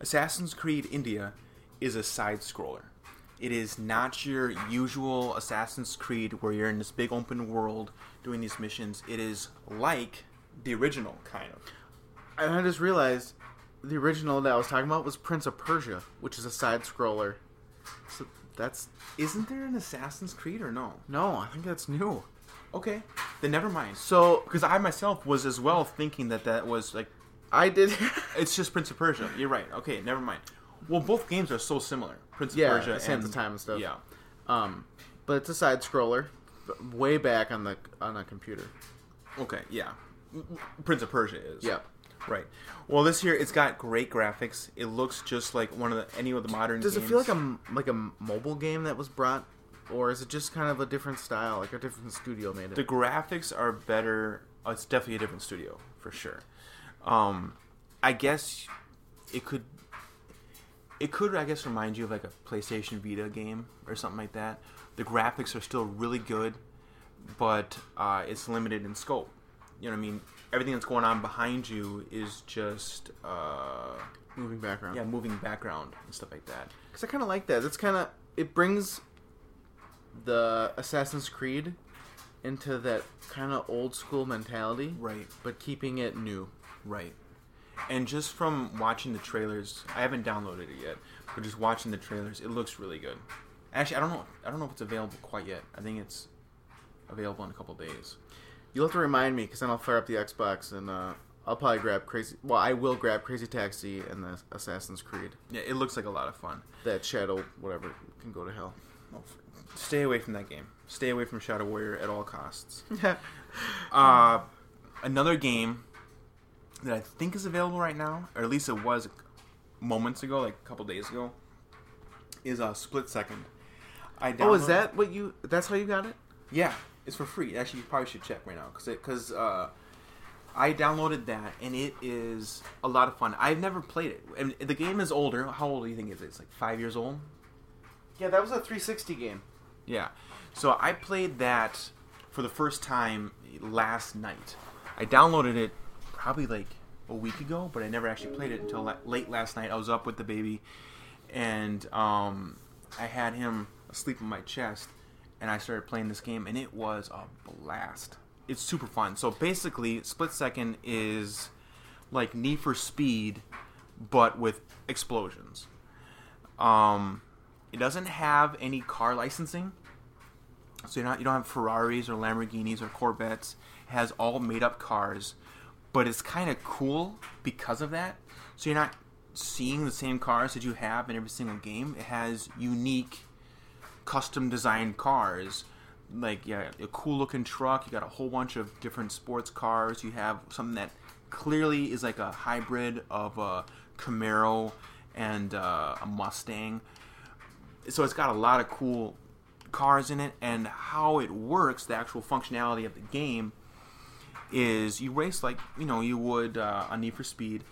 Assassin's Creed India is a side scroller. It is not your usual Assassin's Creed where you're in this big open world doing these missions. It is like the original, kind of. And I just realized the original that I was talking about was Prince of Persia, which is a side scroller. So that's Isn't there an Assassin's Creed or no? no, I think that's new. Okay. Then never mind. So Because I myself was as well thinking that that was like, I did. it's just Prince of Persia. You're right. Okay, never mind. Well, both games are so similar. Prince of yeah, Persia Sands and of Time and stuff. Yeah. Um, but it's a side scroller, way back on the on a computer. Okay, yeah. Prince of Persia is. Yeah. Right. Well, this here it's got great graphics. It looks just like one of the any of the modern. Does it feel like a like a mobile game that was brought, or is it just kind of a different style, like a different studio made it? the graphics are better? Oh, it's definitely a different studio for sure. Um, I guess it could. It could, I guess, remind you of like a PlayStation Vita game or something like that. The graphics are still really good, but uh, it's limited in scope. You know what I mean? Everything that's going on behind you is just uh, Moving background. yeah, moving background and stuff like that. Because I kind of like that. It's kind of it brings the Assassin's Creed into that kind of old school mentality, Right. but keeping it new. Right. And just from watching the trailers, I haven't downloaded it yet, but just watching the trailers, it looks really good. Actually, I don't know. I don't know if it's available quite yet. I think it's available in a couple days. You'll have to remind me because then I'll fire up the Xbox and uh, I'll probably grab Crazy. Well, I will grab Crazy Taxi and the Assassin's Creed. Yeah, it looks like a lot of fun. That Shadow, whatever, can go to hell. Stay away from that game. Stay away from Shadow Warrior at all costs. Uh, another game that I think is available right now, or at least it was moments ago, like a couple days ago, is a uh, Split Second. I oh, is that what you? That's how you got it? Yeah, it's for free. Actually, you probably should check right now because because uh, I downloaded that and it is a lot of fun. I've never played it, and the game is older. How old do you think it is? It's like five years old. Yeah, that was a 360 game. Yeah. So I played that for the first time last night. I downloaded it probably like a week ago, but I never actually played it until la- late last night. I was up with the baby, and um, I had him asleep on my chest, and I started playing this game, and it was a blast. It's super fun. So basically, Split Second is like Need for Speed, but with explosions. Um, it doesn't have any car licensing, so you're not you don't have Ferraris or Lamborghinis or Corvettes. It has all made up cars, but it's kind of cool because of that. So you're not seeing the same cars that you have in every single game. It has unique, custom designed cars. Like yeah, a cool looking truck. You got a whole bunch of different sports cars. You have something that clearly is like a hybrid of a Camaro and uh, a Mustang so it's got a lot of cool cars in it and how it works the actual functionality of the game is you race like you know you would uh, on need for speed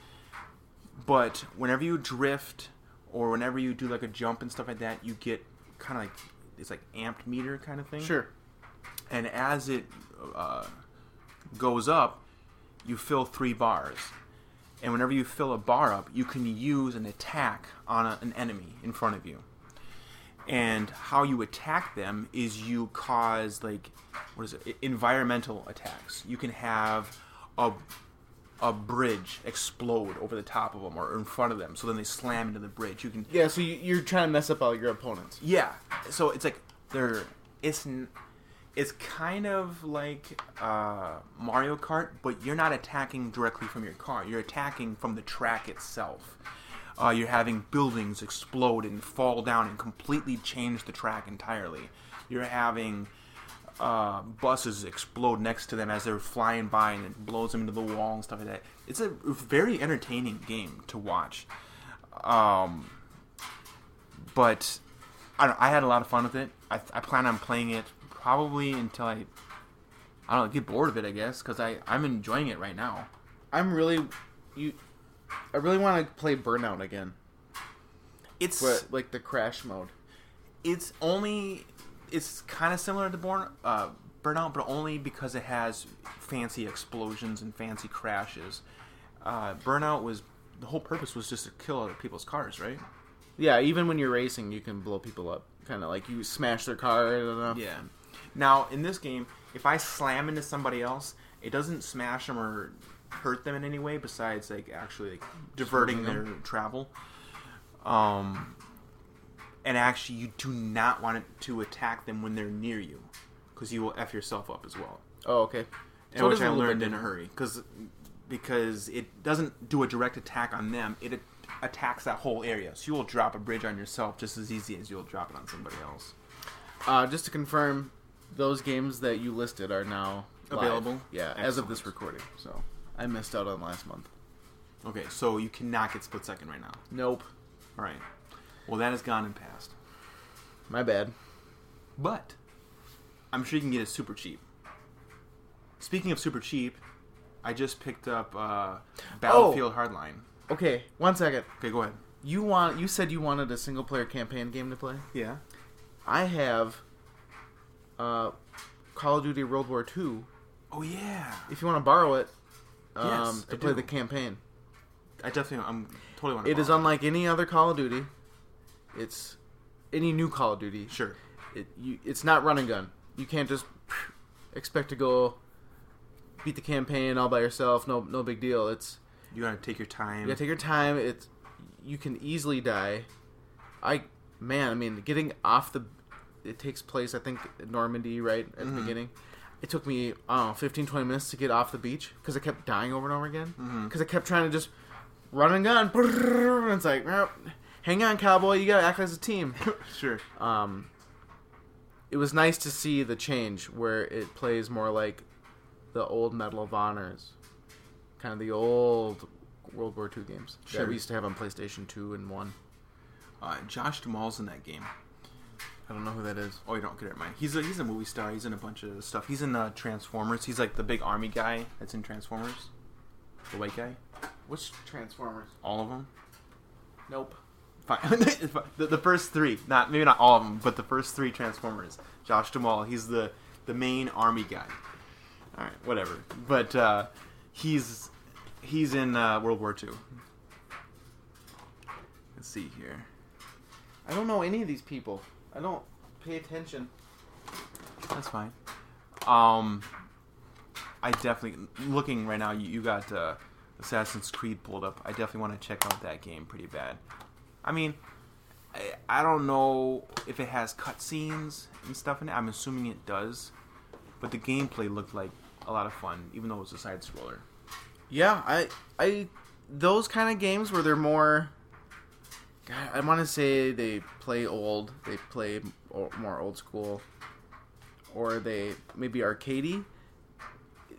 but whenever you drift or whenever you do like a jump and stuff like that you get kind of like it's like amped meter kind of thing Sure. and as it uh, goes up, you fill three bars, and whenever you fill a bar up, you can use an attack on a, an enemy in front of you. And how you attack them is you cause like what is it? Environmental attacks. You can have a a bridge explode over the top of them or in front of them, so then they slam into the bridge. You can Yeah, so you, you're trying to mess up all your opponents. yeah. So it's like they're it's it's kind of like uh, Mario Kart, but you're not attacking directly from your car. You're attacking from the track itself. Uh, you're having buildings explode and fall down and completely change the track entirely. You're having uh, buses explode next to them as they're flying by and it blows them into the wall and stuff like that. It's a very entertaining game to watch. Um, but I, I had a lot of fun with it. I, I plan on playing it probably until I I don't know, get bored of it. I guess because I'm enjoying it right now. I'm really you. I really want to play Burnout again, It's but like the crash mode. it's only it's kind of similar to Born uh, Burnout, but only because it has fancy explosions and fancy crashes. Uh, Burnout was the whole purpose was just to kill other people's cars, right? Yeah, even when you're racing, you can blow people up. Kind of like you smash their car. I don't know. Yeah. Now in this game, if I slam into somebody else, it doesn't smash them or hurt them in any way besides like actually like diverting their travel. Um, and actually, you do not want it to attack them when they're near you, because you will f yourself up as well. Oh, okay. And So which I learned in a hurry, because because it doesn't do a direct attack on them. It a- attacks that whole area, so you will drop a bridge on yourself just as easy as you'll drop it on somebody else. Uh, just to confirm, those games that you listed are now live. Available? Yeah, as of this recording. So I missed out on last month. Okay, so you cannot get split second right now. Nope. All right. Well, that has gone and passed. My bad. But I'm sure you can get it super cheap. Speaking of super cheap, I just picked up uh, Battlefield Hardline. Okay, one second. Okay, go ahead. You want? You said you wanted a single player campaign game to play. Yeah. I have uh, Call of Duty World War II. Oh yeah. If you want to borrow it um, Yes, to I play do. the campaign, I definitely, I'm totally want to. it is unlike any other Call of Duty. It's any new Call of Duty. Sure. It you, it's not run and gun. You can't just expect to go beat the campaign all by yourself. No, no big deal. It's You gotta take your time. you gotta take your time. It's you can easily die. I man, I mean, getting off the it takes place I think Normandy right at the Mhm. beginning. It took me I don't know 15 20 minutes to get off the beach because I kept dying over and over again because I kept trying to just run and gun. And it's like, hang on, cowboy, you gotta act as a team. sure. um, it was nice to see the change where it plays more like the old Medal of Honors, kind of the old World War II games that we used to have on PlayStation Two and One. Uh, Josh Duhamel's in that game. I don't know who that is. Oh, you don't get it, mind. He's a he's a movie star. He's in a bunch of stuff. He's in uh, Transformers. He's like the big army guy that's in Transformers. The white guy. Which Transformers? All of them. Nope. Fine. the, the first three, not maybe not all of them, but the first three Transformers. Josh Duhamel, he's the the main army guy. All right, whatever. But uh, he's he's in uh, World War II. Let's see here. I don't know any of these people. I don't pay attention. That's fine. Um, I definitely looking right now. You, you got uh, Assassin's Creed pulled up. I definitely want to check out that game pretty bad. I mean, I, I don't know if it has cutscenes and stuff in it. I'm assuming it does, but the gameplay looked like a lot of fun, even though it was a side scroller. Yeah, I, I, those kind of games where they're more. God, I want to say they play old. They play more old school, or they maybe arcadey.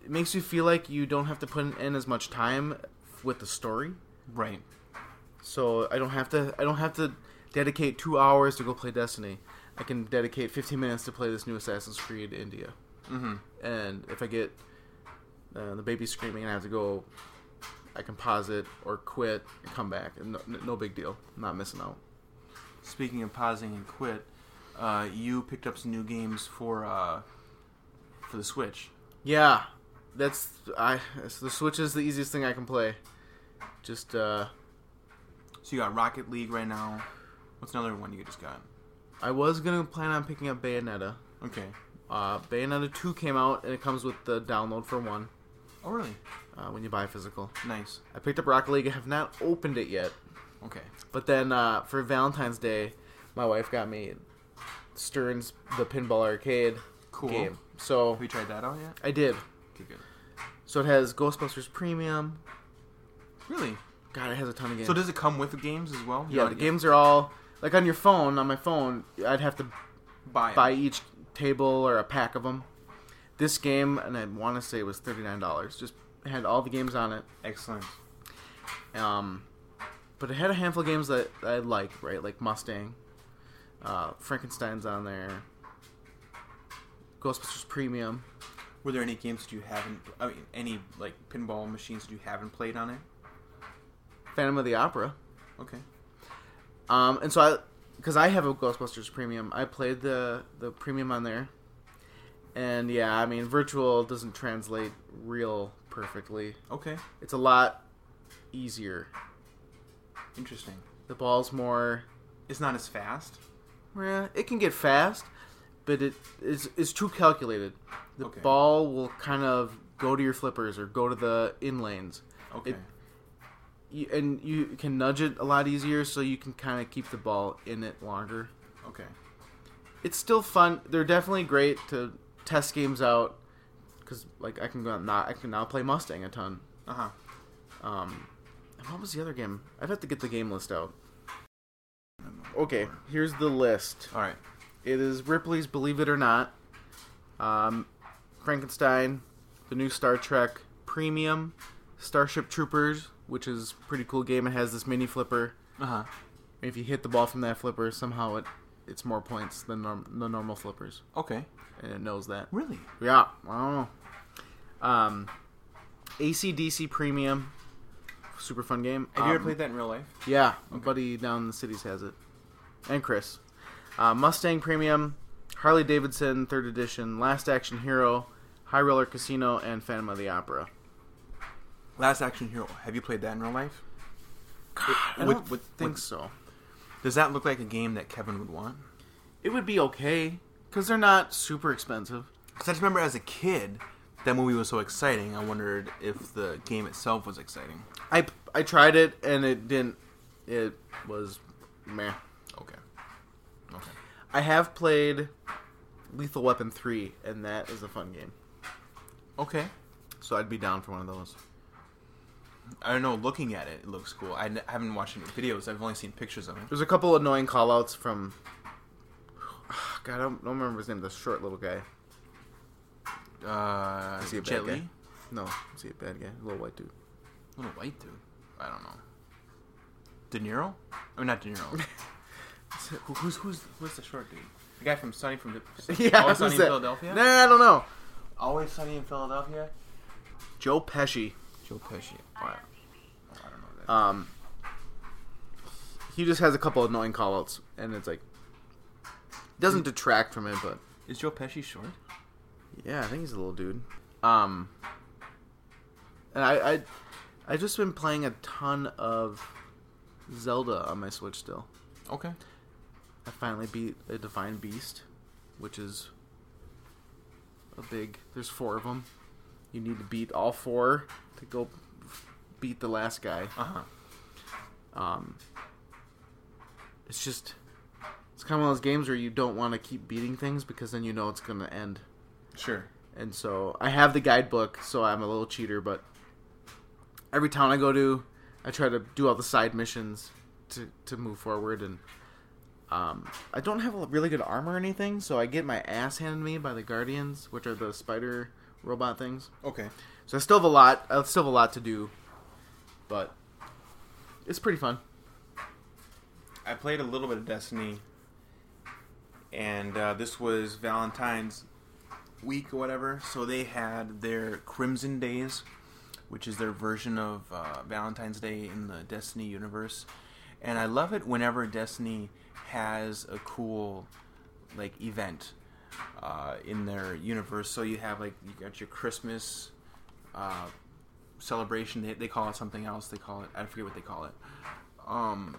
It makes you feel like you don't have to put in as much time with the story. Right. So I don't have to. I don't have to dedicate two hours to go play Destiny. I can dedicate 15 minutes to play this new Assassin's Creed India. Mm-hmm. And if I get uh, the baby screaming and I have to go, I can pause it or quit and come back. And no, no big deal. I'm not missing out. Speaking of pausing and quit, uh, you picked up some new games for uh, for the Switch. Yeah, that's I. the Switch is the easiest thing I can play. Just uh, So you got Rocket League right now. What's another one you just got? I was gonna plan on picking up Bayonetta. Okay. Uh, Bayonetta two came out and it comes with the download for one Oh really? Uh, when you buy physical. Nice. I picked up Rocket League. I have not opened it yet, Okay. but then uh, for Valentine's Day, my wife got me Stern's the Pinball Arcade Cool. game. So Have you tried that out yet? I did. Okay, good. So it has Ghostbusters Premium. Really? God, it has a ton of games. So does it come with the games as well? You yeah, the games are all like on your phone. On my phone, I'd have to buy buy each table or a pack of them. This game, and I want to say it was thirty nine dollars. Just had all the games on it. Excellent. Um, but it had a handful of games that I like, right? Like Mustang, uh, Frankenstein's on there, Ghostbusters Premium. Were there any games that you haven't? I mean, any like pinball machines that you haven't played on it? Phantom of the Opera. Okay. Um, and so I, because I have a Ghostbusters Premium, I played the the premium on there, and yeah, I mean, virtual doesn't translate real perfectly. Okay. It's a lot easier. Interesting. The ball's more, It's not as fast. Yeah, it can get fast, but it is is too calculated. The Okay. ball will kind of go to your flippers or go to the in lanes. Okay. It- You, and you can nudge it a lot easier, so you can kind of keep the ball in it longer. okay. it's still fun. They're definitely great to test games out because like I can go now I can now play Mustang a ton. Uh huh. Um, and what was the other game? I'd have to get the game list out. Okay, here's the list. All right. It is Ripley's Believe It or Not, um, Frankenstein, the new Star Trek Premium, Starship Troopers, which is a pretty cool game. It has this mini flipper. Uh huh. If you hit the ball from that flipper, somehow it it's more points than norm- the normal flippers, Okay. and it knows that. Really? Yeah, I don't know. Um, ACDC Premium, super fun game. Have you ever Um, played that in real life? Yeah, my buddy down in the cities has it, and Chris. Uh, Mustang Premium, Harley Davidson Third Edition, Last Action Hero, High Roller Casino, and Phantom of the Opera. Last Action Hero. Have you played that in real life? God, I With- don't with- think with- so. Does that look like a game that Kevin would want? It would be okay because they're not super expensive. Because I just remember as a kid, that movie was so exciting. I wondered if the game itself was exciting. I I tried it and it didn't. It was meh. Okay. Okay. I have played Lethal Weapon 3, and that is a fun game. Okay. So I'd be down for one of those. I don't know. Looking at it, it looks cool. I, n- I haven't watched any videos. I've only seen pictures of it. There's a couple annoying callouts from. God, I don't, don't remember his name. The short little guy. Uh, Is he a bad Jet guy? No, is he a bad guy? A little white dude. Little white dude. I don't know. De Niro? I mean, not De Niro. Who, who's who's who's the short dude? The guy from Sunny from yeah, Always Sunny who's in that? Philadelphia. Nah, I don't know. Always Sunny in Philadelphia. Joe Pesci. Joe Pesci. Wow. Oh, I don't know that. Um, he just has a couple annoying callouts, and it's like doesn't detract from it, but Is Joe Pesci short? Yeah, I think he's a little dude. Um, and I, I, I just been playing a ton of Zelda on my Switch. Still, Okay. I finally beat a Divine Beast, which is a big. There's four of them. You need to beat all four to go beat the last guy. Uh huh. Um, it's just, it's kind of one of those games where you don't want to keep beating things because then you know it's gonna end. Sure. And so I have the guidebook, so I'm a little cheater, but every town I go to, I try to do all the side missions to, to move forward. And um, I don't have a really good armor or anything, so I get my ass handed to me by the Guardians, which are the spider robot things. Okay. So I still have a lot. I still have a lot to do, but it's pretty fun. I played a little bit of Destiny, and uh, this was Valentine's week or whatever. So they had their Crimson Days, which is their version of uh, Valentine's Day in the Destiny universe. And I love it whenever Destiny has a cool like event. uh, in their universe. So you have like you got your Christmas uh, celebration. They, they call it something else. They call it I forget what they call it. Um,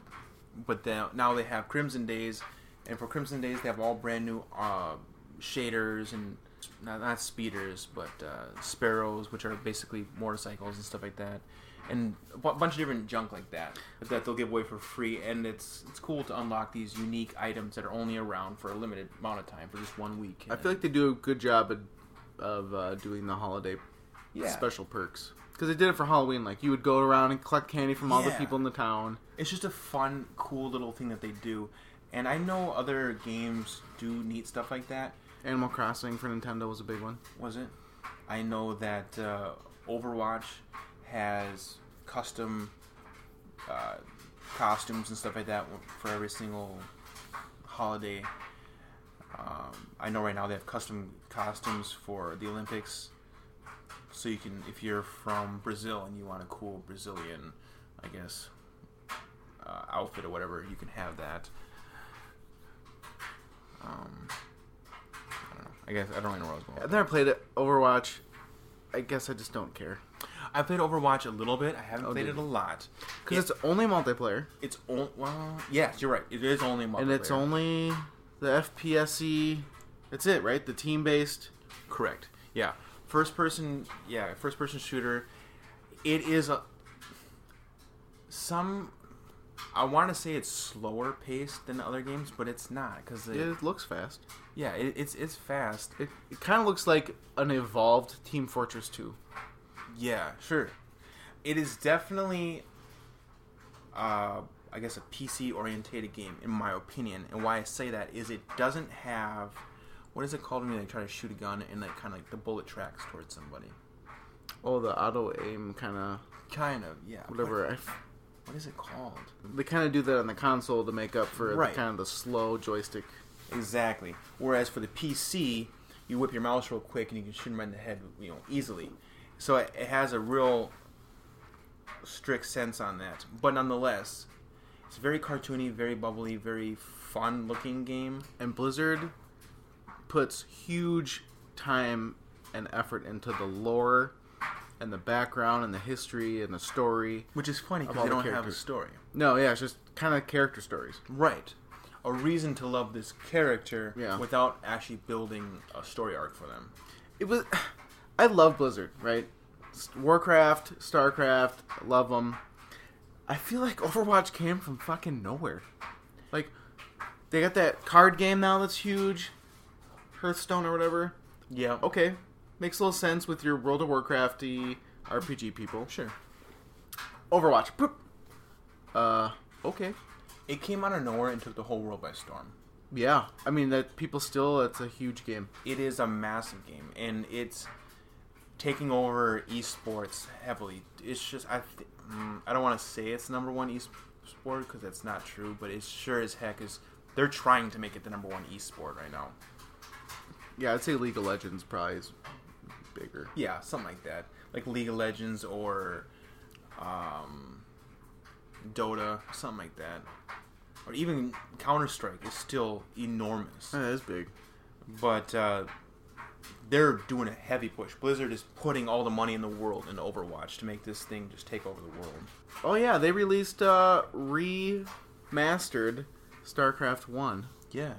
but then now they have Crimson Days, and for Crimson Days they have all brand new uh, shaders and not, not speeders, but uh, sparrows, which are basically motorcycles and stuff like that, and a bunch of different junk like that that they'll give away for free. And it's it's cool to unlock these unique items that are only around for a limited amount of time for just one week. I feel like they do a good job of, of uh, doing the holiday Yeah. special perks because they did it for Halloween. Like you would go around and collect candy from all the people in the town. it's just a fun, cool little thing that they do. And I know other games do neat stuff like that. Animal Crossing for Nintendo was a big one. was it? I know that uh, Overwatch has custom uh, costumes and stuff like that for every single holiday. Um, I know right now they have custom costumes for the Olympics. So you can, if you're from Brazil and you want a cool Brazilian, I guess, uh, outfit or whatever, you can have that. Um, I don't know. I guess I don't really know where I was going. I've never played it. Overwatch. I guess I just don't care I played Overwatch a little bit. I haven't Oh, played did it a lot. because It- it's only multiplayer It's only well, yes, you're right. It is only multiplayer. and it's only the FPSE. That's it, right? The team based. correct. Yeah, first person. Yeah, first person shooter. It is a some. I want to say it's slower paced than other games, but it's not because It looks fast. yeah, it, it's it's fast. It, it kind of looks like an evolved Team Fortress 2. Yeah, sure. It is definitely, uh, I guess, a PC orientated game, in my opinion. And why I say that is it doesn't have, what is it called when you like, try to shoot a gun and like kind of like the bullet tracks towards somebody? Oh, the auto aim kind of Kind of, yeah. whatever. I f- what is it called? they kind of do that on the console to make up for Right. the kind of the slow joystick. Exactly. Whereas for the PC, you whip your mouse real quick and you can shoot them right in the head, you know, easily. So it, it has a real strict sense on that. But nonetheless, it's very cartoony, very bubbly, very fun-looking game. And Blizzard puts huge time and effort into the lore and the background and the history and the story. Which is funny because they the don't have a story. No, yeah, it's just kind of character stories. Right. A reason to love this character Yeah. without actually building a story arc for them. It was. I love Blizzard, right? Warcraft, Starcraft, love them. I feel like Overwatch came from fucking nowhere. Like, they got that card game now that's huge, Hearthstone or whatever. Yeah. Okay, makes a little sense with your World of Warcrafty RPG people. Sure. Overwatch, boop. Uh, okay. It came out of nowhere and took the whole world by storm. Yeah, I mean that people still. It's a huge game. It is a massive game, and it's taking over esports heavily. It's just I, th- mm, I don't want to say it's number one esport because that's not true, but it sure as heck is. They're trying to make it the number one esport right now. Yeah, I'd say League of Legends probably is bigger. Yeah, something like that, like League of Legends or um, Dota, something like that, or even Counter Strike is still enormous. That is big. but uh, they're doing a heavy push. Blizzard is putting all the money in the world into Overwatch to make this thing just take over the world. Oh yeah, they released uh remastered StarCraft 1 Yeah,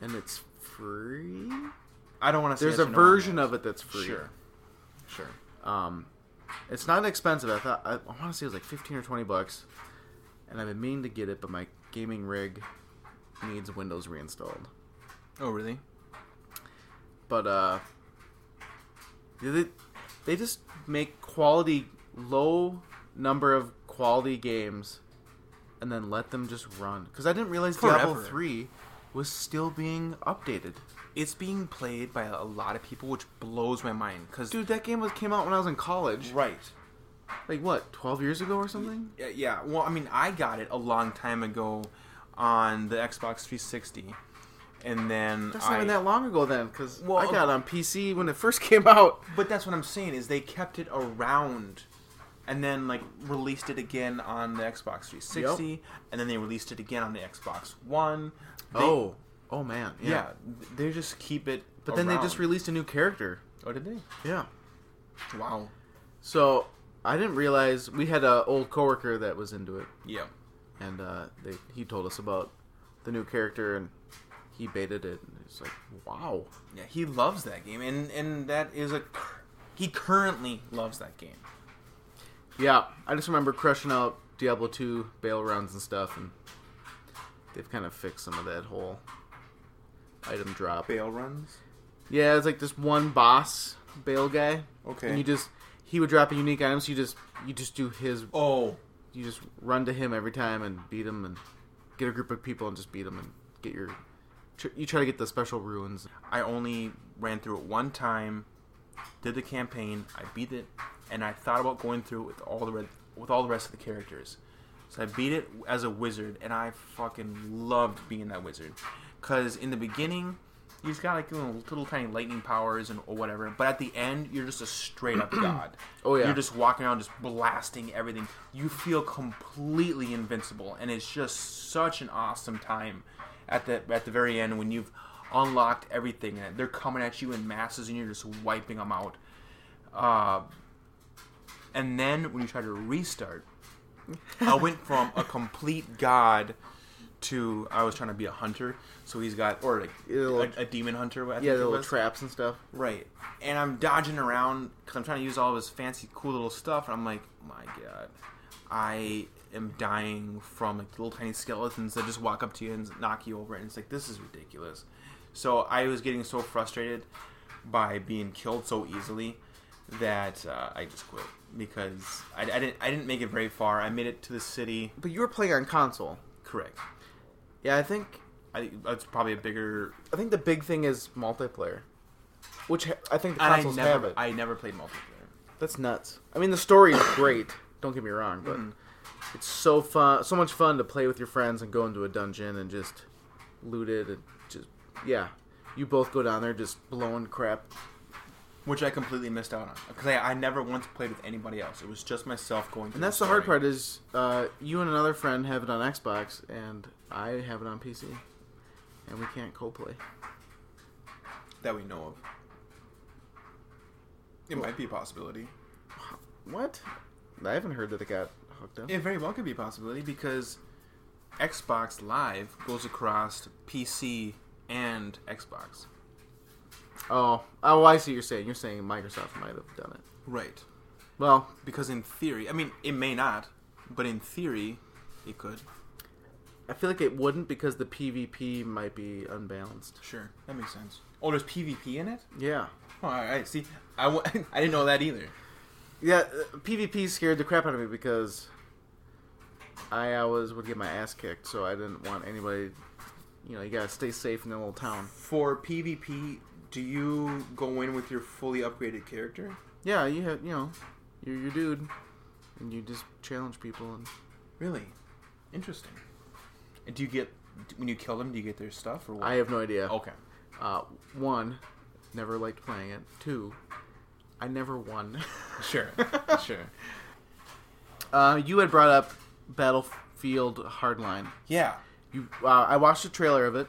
and it's free. I don't want to. There's a version of it that's free. Sure, sure. Um it's not expensive. I thought I, I want to say it was like 15 or 20 bucks. And I've been meaning to get it, but my gaming rig needs Windows reinstalled. Oh, really? But uh they they just make quality low number of quality games and then let them just run cuz I didn't realize Diablo 3 was still being updated. It's being played by a lot of people, which blows my mind. Cause Dude, that game was came out when I was in college. right? Like what, 12 years ago or something? Yeah, yeah. Well, I mean, I got it a long time ago on the Xbox 360, and then That's I, not even that long ago then cuz Well, I got it uh, on PC when it first came out. But that's what I'm saying is they kept it around, and then like released it again on the Xbox 360, and then they released it again on the Xbox One. They, oh, Oh man, Yeah, yeah. they just keep it. But then they just released a new character. Oh, did they? Yeah. Wow. So I didn't realize we had a old coworker that was into it, Yeah. and uh, they he told us about the new character, and he baited it. And it's like, wow. Yeah, he loves that game, and and that is a. He currently loves that game. Yeah, I just remember crushing out Diablo 2 Baal runs and stuff, and they've kind of fixed some of that whole item drop. Baal runs. Yeah, it's like this one boss Baal guy, Okay. and you just he would drop a unique item, so you just you just do his oh, you just run to him every time and beat him, and get a group of people and just beat him and get your you try to get the special ruins. I only ran through it one time, did the campaign, I beat it, and I thought about going through it with all the re- with all the rest of the characters. So I beat it as a wizard, and I fucking loved being that wizard. Cause in the beginning, you just got like you know, little tiny lightning powers and or whatever, but at the end, you're just a straight up god. Oh, yeah. you're just walking around just blasting everything. You feel completely invincible, and it's just such an awesome time at the at the very end when you've unlocked everything and they're coming at you in masses and you're just wiping them out. Uh, and then when you try to restart, I went from a complete god to I was trying to be a hunter. So he's got or like little- a, a demon hunter. I think Yeah, the little traps and stuff. Right. And I'm dodging around because I'm trying to use all of his fancy, cool little stuff. And I'm like, my god, I am dying from like little tiny skeletons that just walk up to you and knock you over. And it's like, this is ridiculous. So I was getting so frustrated by being killed so easily that uh, I just quit because I, I didn't I didn't make it very far. I made it to the city. But you were playing on console. Correct. Yeah, I think I that's probably a bigger. I think the big thing is multiplayer, which I think the And I consoles have never it. I never played multiplayer. That's nuts. I mean, the story is great. Don't get me wrong, but Mhm. it's so fun, so much fun to play with your friends and go into a dungeon and just loot it and just yeah. You both go down there just blowing crap. Which I completely missed out on because I, I never once played with anybody else. It was just myself going. And that's the hard part is uh, you and another friend have it on Xbox and I have it on PC, and we can't co-play. that we know of. It might be a possibility. What? I haven't heard that it got hooked up. It very well could be a possibility because Xbox Live goes across PC and Xbox. Oh, oh, I see. What you're saying you're saying Microsoft might have done it. Right. Well, Because in theory, I mean, it may not, but in theory, it could. I feel like it wouldn't because the PvP might be unbalanced. Sure, that makes sense. Oh, there's PvP in it. Yeah. Oh, all right. See, I, w- I didn't know that either. Yeah, uh, PvP scared the crap out of me because I always would get my ass kicked, so I didn't want anybody. You know, you gotta stay safe in the little town. For PvP, do you go in with your fully upgraded character? Yeah, you have, you know, you're your dude, and you just challenge people. And Really? Interesting. And do you get when you kill them? Do you get their stuff or what? I have no idea. okay. Uh, one, never liked playing it. Two, I never won. Sure. sure. uh, you had brought up Battlefield Hardline. Yeah, You, uh, I watched the trailer of it.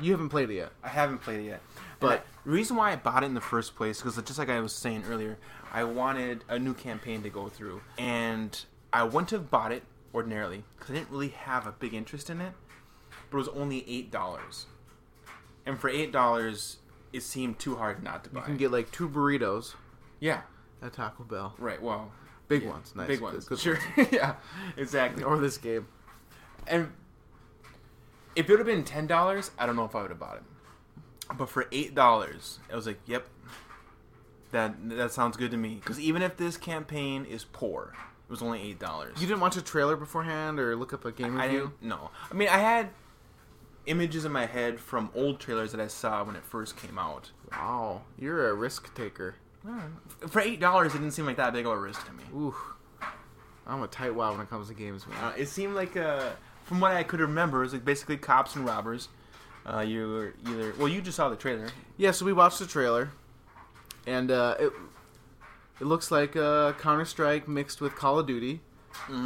You haven't played it yet. I haven't played it yet. But- the reason why I bought it in the first place, because just like I was saying earlier, I wanted a new campaign to go through, and I wouldn't have bought it ordinarily because I didn't really have a big interest in it. But it was only eight dollars, and for eight dollars, it seemed too hard not to buy. You can get like two burritos yeah, at Taco Bell. right. Well, Big yeah, ones, nice. big ones. good sure. yeah, exactly. Or this game. And if it would have been ten dollars, I don't know if I would have bought it. But for eight dollars, I was like, "Yep, that that sounds good to me." Because even if this campaign is poor, it was only eight dollars. You didn't watch a trailer beforehand or look up a game I review? didn't. No, I mean I had images in my head from old trailers that I saw when it first came out. Wow, you're a risk taker. For eight dollars, it didn't seem like that big of a risk to me. Ooh, I'm a tight wad when it comes to games, man. Uh, it seemed like, uh, from what I could remember, it was like basically cops and robbers. Uh, you were either well, you just saw the trailer. yeah, so we watched the trailer, and uh, it it looks like uh, Counter Strike mixed with Call of Duty,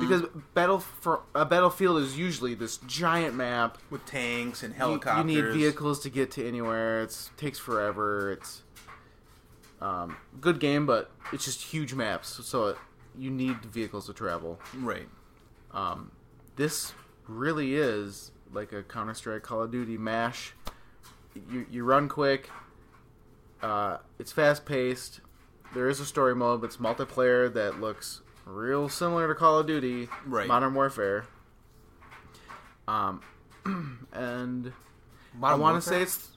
because battle for a battlefield is usually this giant map. with tanks and helicopters. You, need vehicles to get to anywhere. It takes forever. It's um, good game, but it's just huge maps, so it, you need vehicles to travel. Right. Um, this really is like a Counter Strike, Call of Duty, Mash. You you run quick. Uh, it's fast paced. There is a story mode, but it's multiplayer that looks real similar to Call of Duty, Right. Modern Warfare. Um, and I want to say it's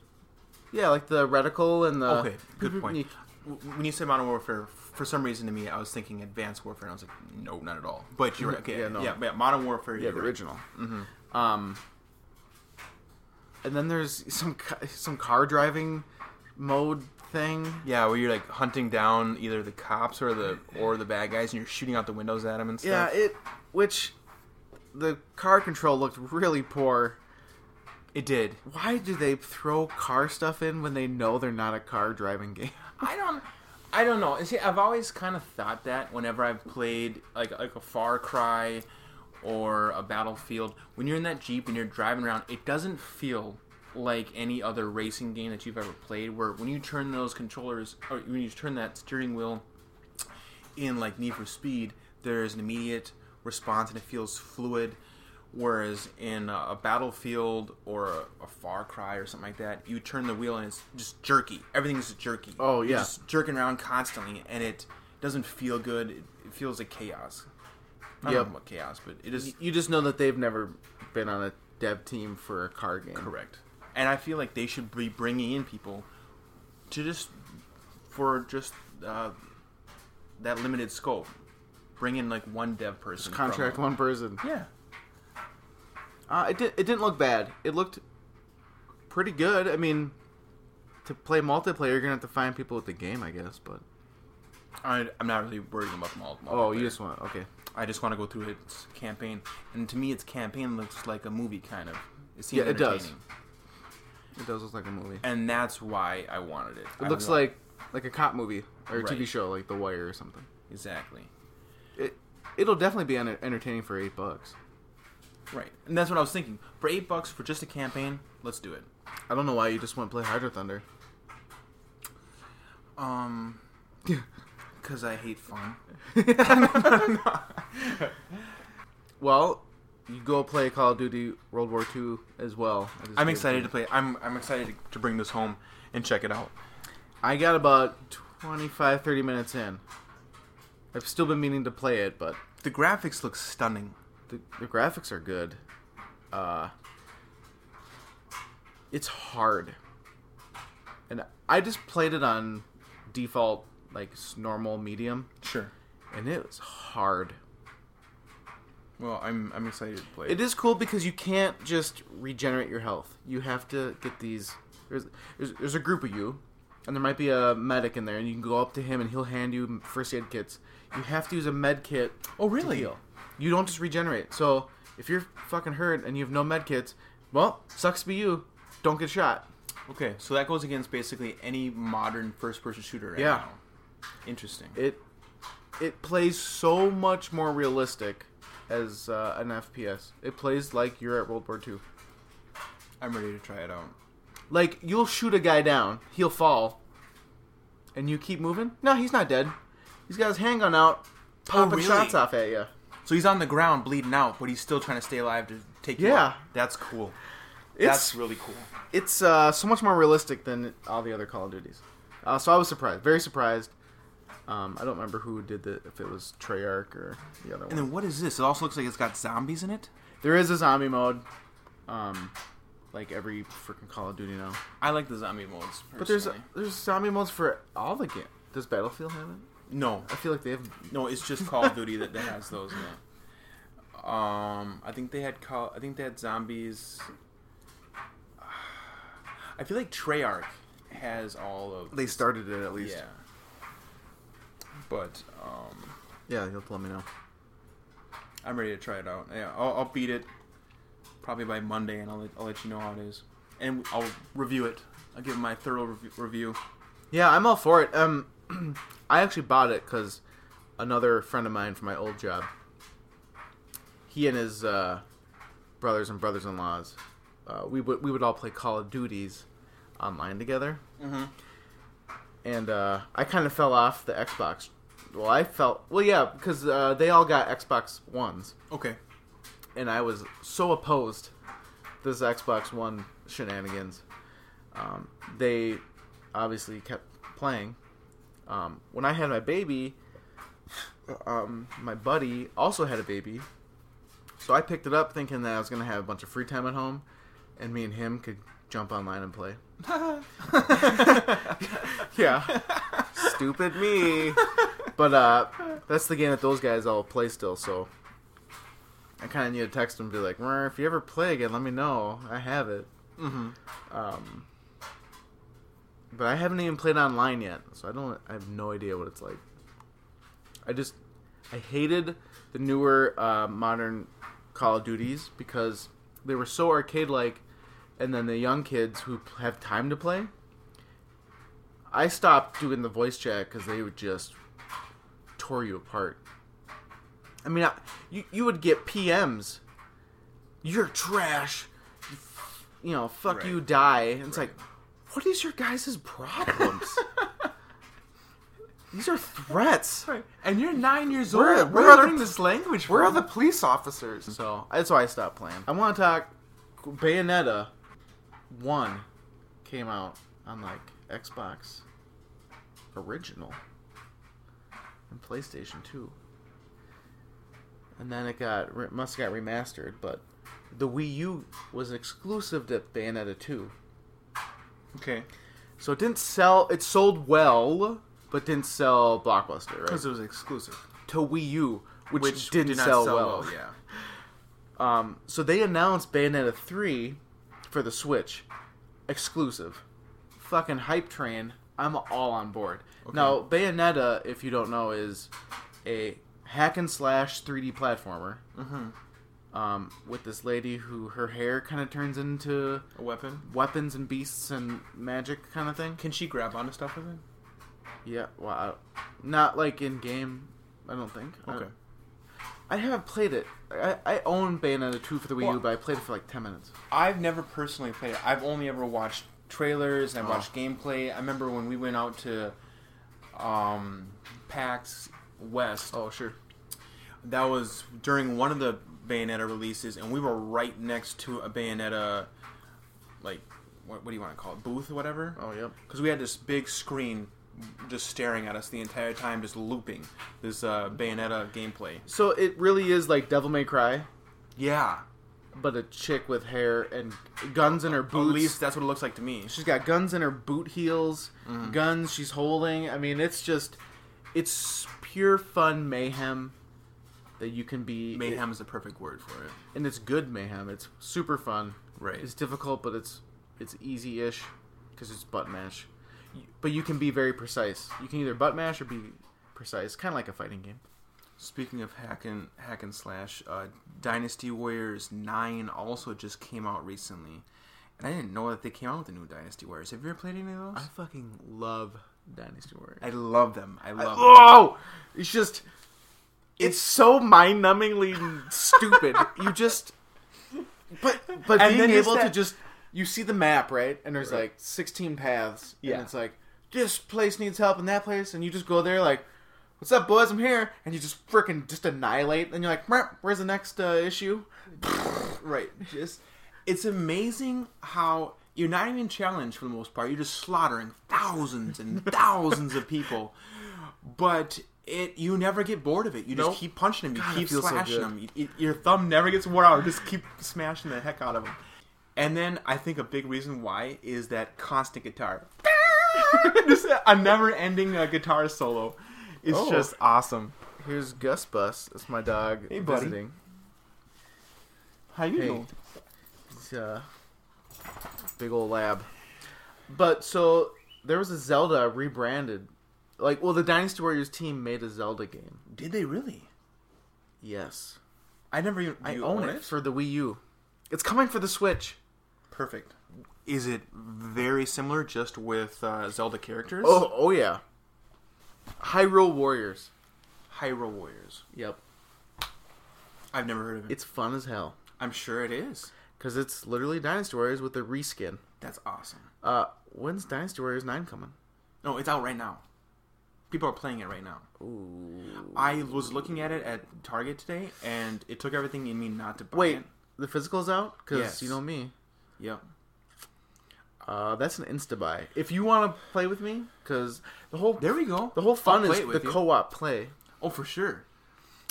yeah, like the reticle and the Okay, good point. When you say Modern Warfare, for some reason to me, I was thinking Advanced Warfare, and I was like, no, not at all. But you're right. Okay, Yeah, yeah, no. yeah, Modern Warfare. Yeah, you're the right. original. Mhm. Um, and then there's some some car driving mode thing. Yeah, where you're like hunting down either the cops or the or the bad guys, and you're shooting out the windows at them and stuff. Yeah, it which the car control looked really poor. it did. Why do they throw car stuff in when they know they're not a car driving game? I don't. I don't know. And See, I've always kind of thought that whenever I've played like like a Far Cry or a Battlefield, when you're in that Jeep and you're driving around, it doesn't feel like any other racing game that you've ever played. Where when you turn those controllers, or when you turn that steering wheel in like Need for Speed, there's an immediate response and it feels fluid. Whereas in a, Battlefield or a, a Far Cry or something like that, you turn the wheel and it's just jerky. Everything's jerky. Oh, You're just jerking around constantly, and it doesn't feel good. It, it feels like chaos. I Yep. about chaos, but it is You just know that they've never been on a dev team for a car game. correct. And I feel like they should be bringing in people to just for just uh, that limited scope. Bring in like one dev person. from Contract a- one person. Yeah. Uh, it did. It didn't look bad. It looked pretty good. I mean, to play multiplayer, you're gonna have to find people with the game, I guess. But I, I'm not really worried about the mul- oh, you just want okay. I just want to go through its campaign, and to me, its campaign looks like a movie kind of. It Yeah, it does. It does look like a movie. and that's why I wanted it. It I looks like like a cop movie or a TV show, like The Wire or something. exactly It it'll definitely be entertaining for eight bucks. right, and that's what I was thinking. For eight bucks for just a campaign, let's do it. I don't know why you just want to play Hydro Thunder. Um, because I hate fun. Well, you go play Call of Duty World War II as well. I'm excited to play. I'm I'm excited to, to bring this home and check it out. I got about 25, 30 minutes in. I've still been meaning to play it, but The graphics look stunning. the, the graphics are good. Uh, it's hard, and I just played it on default, like normal medium, Sure. and it was hard. Well, I'm I'm excited to play. It is cool because you can't just regenerate your health. You have to get these. There's, there's there's a group of you, and there might be a medic in there, and you can go up to him and he'll hand you first aid kits. You have to use a med kit. Oh, really? You don't just regenerate. So if you're fucking hurt and you have no med kits, well, sucks to be you. Don't get shot. Okay, so that goes against basically any modern first-person shooter right Yeah. now. Interesting. It it plays so much more realistic as uh, an FPS. It plays like you're at World War II. I'm ready to try it out. Like you'll shoot a guy down, he'll fall, and you keep moving. No, he's not dead. He's got his handgun out, popping really? shots off at you. So he's on the ground bleeding out, but he's still trying to stay alive to take you Yeah. out. That's cool. It's That's really cool. it's uh, so much more realistic than all the other Call of Duties. Uh, so I was surprised, very surprised. Um, I don't remember who did the if it was Treyarch or the other one. And then what is this? It also looks like it's got zombies in it. There is a zombie mode, um, like every freaking Call of Duty now. I like the zombie modes. But there's there's zombie modes for all the game. Does Battlefield have it? no, I feel like they have. no. It's just Call of Duty that, that has those in it. Um, I think they had call. I think they had zombies. I feel like Treyarch has all of. They started it at least. Yeah. But um, Yeah, you'll have to let me know. I'm ready to try it out. Yeah, I'll, I'll beat it probably by Monday, and I'll let, I'll let you know how it is, and I'll review it. I'll give my thorough rev- review. Yeah, I'm all for it. Um, I actually bought it because another friend of mine from my old job he and his uh, brothers and brothers-in-laws, uh, we would we would all play Call of Duties online together. Mm-hmm. and uh, I kind of fell off the Xbox. Well, I felt well, yeah, because uh, they all got Xbox Ones, Okay. and I was so opposed to this Xbox One shenanigans. Um, they obviously kept playing. Um, when I had my baby, um, my buddy also had a baby, so I picked it up thinking that I was gonna have a bunch of free time at home, and me and him could jump online and play. yeah, stupid me. But uh, that's the game that those guys all play still. So I kind of need to text them and be like, if you ever play again, let me know. I have it." Mm-hmm. Um, but I haven't even played online yet, so I don't. I have no idea what it's like. I just I hated the newer uh, modern Call of Duties because they were so arcade-like, and then the young kids who have time to play. I stopped doing the voice chat because they would just tore you apart. I mean, I, you you would get PMs. You're trash. You f- You know, fuck Right. you, die. And it's Right. like, what is your guys' problems? These are threats. Right. And you're nine years old. where Where are are the- learning this language Where are the police officers? So that's why I stopped playing. I want to talk. Bayonetta one came out on like Xbox original and PlayStation two, and then it got must have got remastered. But the Wii U was exclusive to Bayonetta two, Okay. so it didn't sell. It sold well, but didn't sell blockbuster right Because it was exclusive. to Wii U, which, Which didn't did not sell, sell well. well, yeah. Um, so they announced Bayonetta 3 for the Switch, exclusive. Fucking hype train. I'm all on board. Now, Bayonetta, if you don't know, is a hack and slash 3D platformer. Mm-hmm. Um, with this lady who her hair kind of turns into A weapon. weapons and beasts and magic kind of thing. Can she grab onto stuff with it? Yeah, well, I- not like in game. I don't think. I- Okay. I, haven't played it. I, I own Bayonetta 2 for the Wii Well- U, but I played it for like 10 minutes. I've never personally played it. I've only ever watched trailers and Oh. watched gameplay. I remember when we went out to um, PAX West. Oh, sure. That was during one of the Bayonetta releases, and we were right next to a Bayonetta, like, what, what do you want to call it, booth or whatever? Oh, yep. Because we had this big screen just staring at us the entire time, just looping this uh, Bayonetta gameplay. So it really is like Devil May Cry, Yeah. But a chick with hair and guns in her boots. At least that's what it looks like to me. She's got guns in her boot heels, Mm-hmm. guns she's holding. I mean, it's just, it's pure fun mayhem that you can be. Mayhem is the perfect word for it. and it's good mayhem. It's super fun. Right. It's difficult, but it's it's easy-ish because it's butt mash. But you can be very precise. You can either butt mash or be precise, kind of like a fighting game. Speaking of hack and hack and slash, uh, Dynasty Warriors Nine also just came out recently, and I didn't know that they came out with the new Dynasty Warriors. Have you ever played any of those? I fucking love Dynasty Warriors. I love them. I love. them. Oh, it's just it's so mind-numbingly stupid. You just but but And being able to just you see the map right, and there's Right. like 16 paths, Yeah. and it's like this place needs help and that place, and you just go there like. What's up, boys? I'm here, and you just freaking just annihilate, and you're like, "Where's the next uh, issue?" right. Just it's amazing how you're not even challenged for the most part. You're just slaughtering thousands and thousands of people, but it you never get bored of it. You just keep punching them. You God, keep so slashing good. them. You- your thumb never gets worn out. Just keep smashing the heck out of them. And then I think a big reason why is that constant guitar. just a never-ending uh, guitar solo. It's Oh. just awesome. Here's Gus Bus. That's my dog Hey, buddy. visiting. How you Hey. doing? He's uh, big old lab. But so there was a Zelda rebranded. Like, well, the Dynasty Warriors team made a Zelda game. Did they really? Yes, I never even. I you own, it, for the Wii U. It's coming for the Switch. Perfect. Is it very similar, just with uh, Zelda characters? Oh, oh yeah. Hyrule Warriors. Hyrule Warriors. Yep. I've never heard of it. It's fun as hell I'm sure it is. because it's literally Dynasty Warriors with a reskin. That's awesome. Uh, when's Dynasty Warriors Nine coming? No, it's out right now. People are playing it right now. Ooh. I was looking at it at Target today, and it took everything in me not to buy Wait, it. the physical's out because Yes. you know me. Yep. Uh, that's an insta buy. If you want to play with me, because the whole There we go. the whole fun is the you. co-op play. Oh, for sure.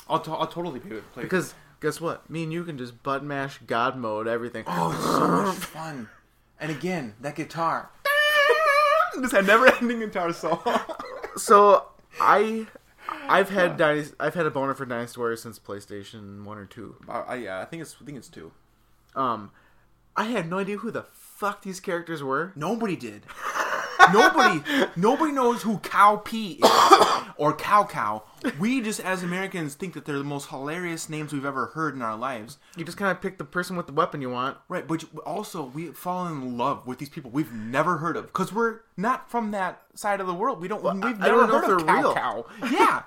I'll, to- I'll totally play with play. Because guess what? Me and you can just button mash God mode everything. Oh, it's so much fun. And again, that guitar. This had never-ending guitar solo. so I I've had Dynasty, I've had a boner for Dynasty Warriors since PlayStation One or Two. I, I, yeah, I think it's I think it's two. Um, I had no idea who the fuck these characters were. Nobody did. nobody, nobody knows who Cao Pi is or Cao Cao. We just, as Americans, think that they're the most hilarious names we've ever heard in our lives. You just kind of pick the person with the weapon you want. Right, but also we fall in love with these people we've never heard of because we're not from that side of the world. We don't. we've I- I never don't know heard if of they're Cow real. Cow. Yeah,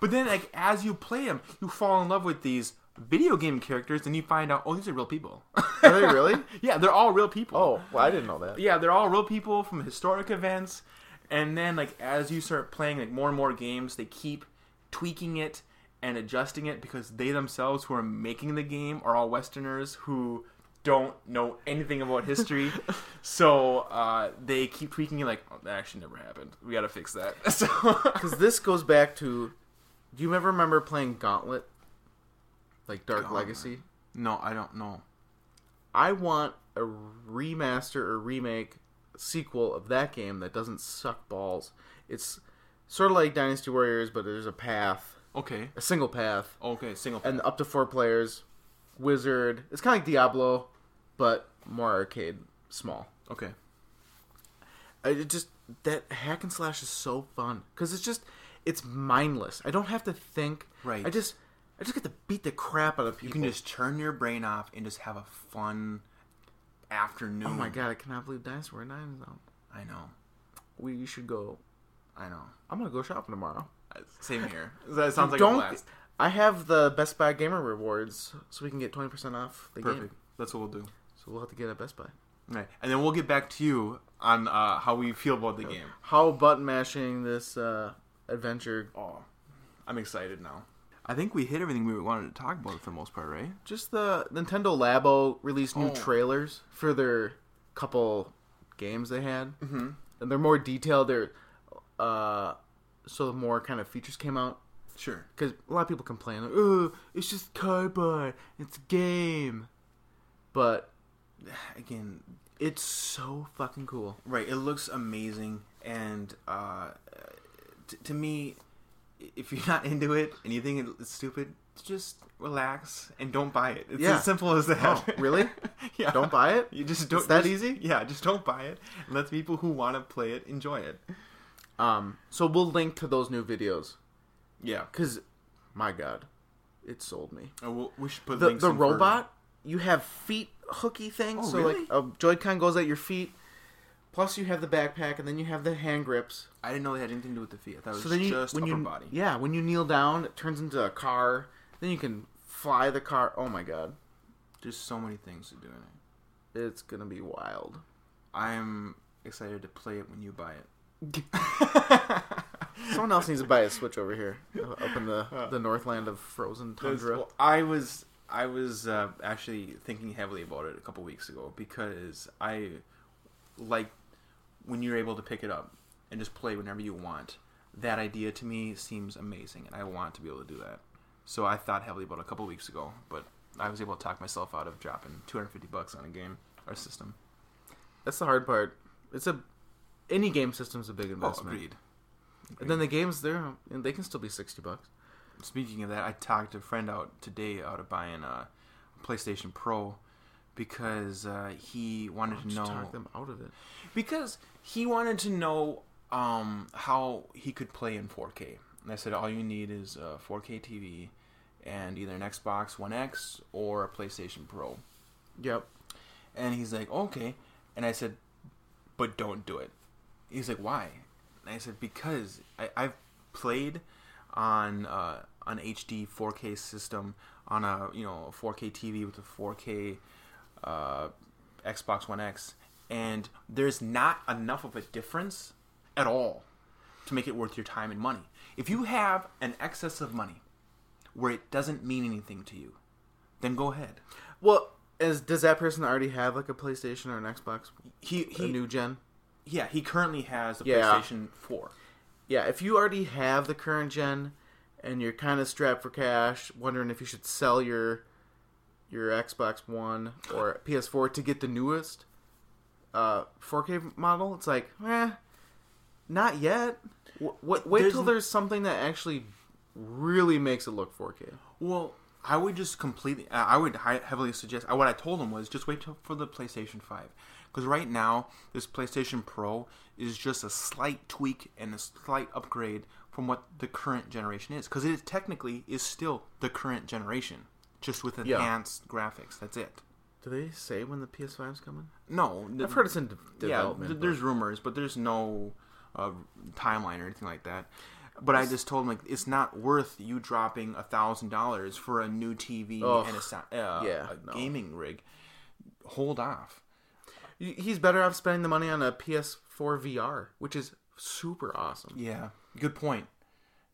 but then like as you play them, you fall in love with these video game characters, and you find out, oh, these are real people. Are they really? yeah, they're all real people. Oh, well, I didn't know that. yeah, they're all real people from historic events. And then like as you start playing like more and more games, they keep tweaking it and adjusting it because they themselves who are making the game are all Westerners who don't know anything about history. so uh, they keep tweaking it like oh, that actually never happened. We got to fix that. So Because this goes back to. Do you ever remember playing Gauntlet? Like Dark Gauntlet. Legacy? no, I don't know. I want a remaster or remake sequel of that game that doesn't suck balls. It's sort of like Dynasty Warriors, but there's a path, Okay. a single path, Okay, single. Path. And up to four players. Wizard. It's kind of like Diablo, but more arcade, small. okay. I- It just that hack and slash is so fun because it's just it's mindless. I don't have to think. Right. I just I just get to beat the crap out of people. You can just turn your brain off and just have a fun afternoon. Oh my god! I cannot believe Warriors Nine is out. I know. We should go. I know. I'm gonna go shopping tomorrow. Same here. That sounds like don't. a blast. I have the Best Buy Gamer rewards, so we can get twenty percent off the Perfect. game. That's what we'll do. So we'll have to get at Best Buy. Right, and then we'll get back to you on uh, how we feel about the game. How button mashing this uh, adventure? Oh, I'm excited now. I think we hit everything we wanted to talk about for the most part, right? Just the Nintendo Labo released new Oh. trailers for their couple games they had, Mm-hmm. and they're more detailed. They're uh, so more kind of features came out Sure. because a lot of people complain, like, "Oh, it's just cardboard. It's a game," but Again, it's so fucking cool. right? It looks amazing, and uh, t- to me, if you're not into it and you think it's stupid, just relax and don't buy it. It's Yeah. as simple as that. Oh, really? yeah. Don't buy it. You just don't. It's that just- easy? Yeah, just don't buy it. And let the people who want to play it enjoy it. Um, so we'll link to those new videos Yeah. because, my God, it sold me. Uh, we'll, we should put The links the robot, you have feet hooky things. Oh, so really? like a Joy-Con goes at your feet. Plus, you have the backpack, and then you have the hand grips. I didn't know they had anything to do with the feet. I thought it was So then you, just when upper you, body. yeah, when you kneel down, it turns into a car. Then you can fly the car. Oh my God, There's so many things to do in it. it's gonna be wild. I'm excited to play it when you buy it. Someone else needs to buy a Switch over here, uh, up in the the Northland of frozen tundra. Well, I was I was uh, actually thinking heavily about it a couple weeks ago because I like when you're able to pick it up and just play whenever you want. That idea to me seems amazing, and I want to be able to do that. So I thought heavily about it a couple weeks ago, but I was able to talk myself out of dropping 250 bucks on a game or system. That's the hard part. It's a any game system's a big Oh, investment. agreed. And then the games there, and they can still be sixty bucks. Speaking of that, I talked a friend out today out of buying a PlayStation Pro because uh, he wanted to know talk them out of it. because he wanted to know um, how he could play in 4K. And I said all you need is a 4K TV and either an Xbox One X or a PlayStation Pro. Yep. And he's like, okay. And I said, but don't do it. He's like, why? And I said, because I, I've played on uh, an HD 4K system on a you know a 4K TV with a 4K uh, Xbox One X, and there's not enough of a difference at all to make it worth your time and money. If you have an excess of money where it doesn't mean anything to you, then go ahead. Well, is does that person already have like a PlayStation or an Xbox, He a he new gen? yeah he currently has a Yeah. PlayStation 4. Yeah, if you already have the current gen and you're kind of strapped for cash, wondering if you should sell your your Xbox One or PS4 to get the newest uh, 4K model, it's like, eh, not yet. W- w- wait There's till there's something that actually really makes it look 4K. Well, I would just completely. I would heavily suggest. uh, What I told him was just wait till, for the PlayStation Five, because right now this PlayStation Pro is just a slight tweak and a slight upgrade from what the current generation is. Because it is technically is still the current generation, just with Yeah. enhanced graphics. That's it. Do they say when the PS5's coming? No, I've heard it's in de- yeah, th- there's rumors, but there's no uh, timeline or anything like that. But I just told him like it's not worth you dropping a thousand dollars for a new TV Ugh. and a, sou- uh, Yeah, a no. gaming rig. Hold off. but he's better off spending the money on a PS4 VR, which is super awesome. Yeah, good point.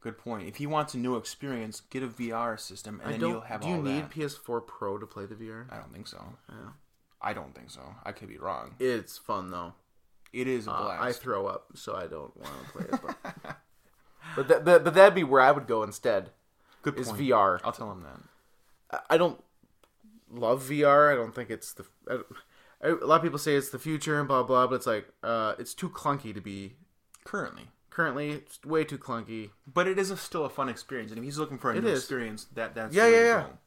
Good point. If he wants a new experience, get a VR system, and I then you'll have a. do all you need that. PS4 Pro to play the VR? I don't think so. Yeah. I don't think so. I could be wrong. It's fun though. It is a Uh, blast. I throw up, so I don't want to play it. But but, that, but but that'd be where I would go instead. good point. Is. VR. I'll tell him that. I- I don't love VR. I don't think it's the. I don't- I- a lot of people say it's the future and blah blah, but it's like uh, it's too clunky to be. Currently, Currently, it's way too clunky. but it is a, still a fun experience, and if he's looking for a It new is. experience, that that's Yeah, the way yeah, to yeah. go.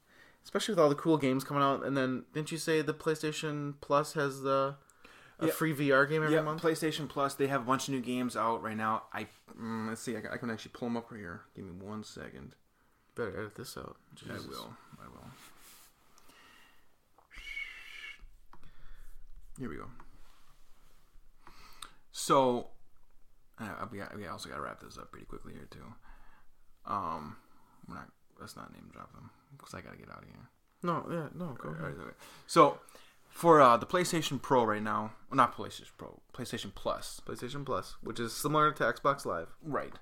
especially with all the cool games coming out. And then didn't you say the PlayStation Plus has the a Yeah. free VR game every Yeah, month? PlayStation Plus. They have a bunch of new games out right now. I mm, let's see. I can, I can actually pull them up right here. Give me one second. Better edit this out. Jesus. I will. I will. Here we go. So, uh, we, we also got to wrap this up pretty quickly here too. Um, we're not. Let's not name drop them because I got to get out of here. No, yeah, no, go ahead. So, for uh, the PlayStation Pro right now, well, not PlayStation Pro, PlayStation Plus, PlayStation Plus, which is similar to Xbox Live. Right.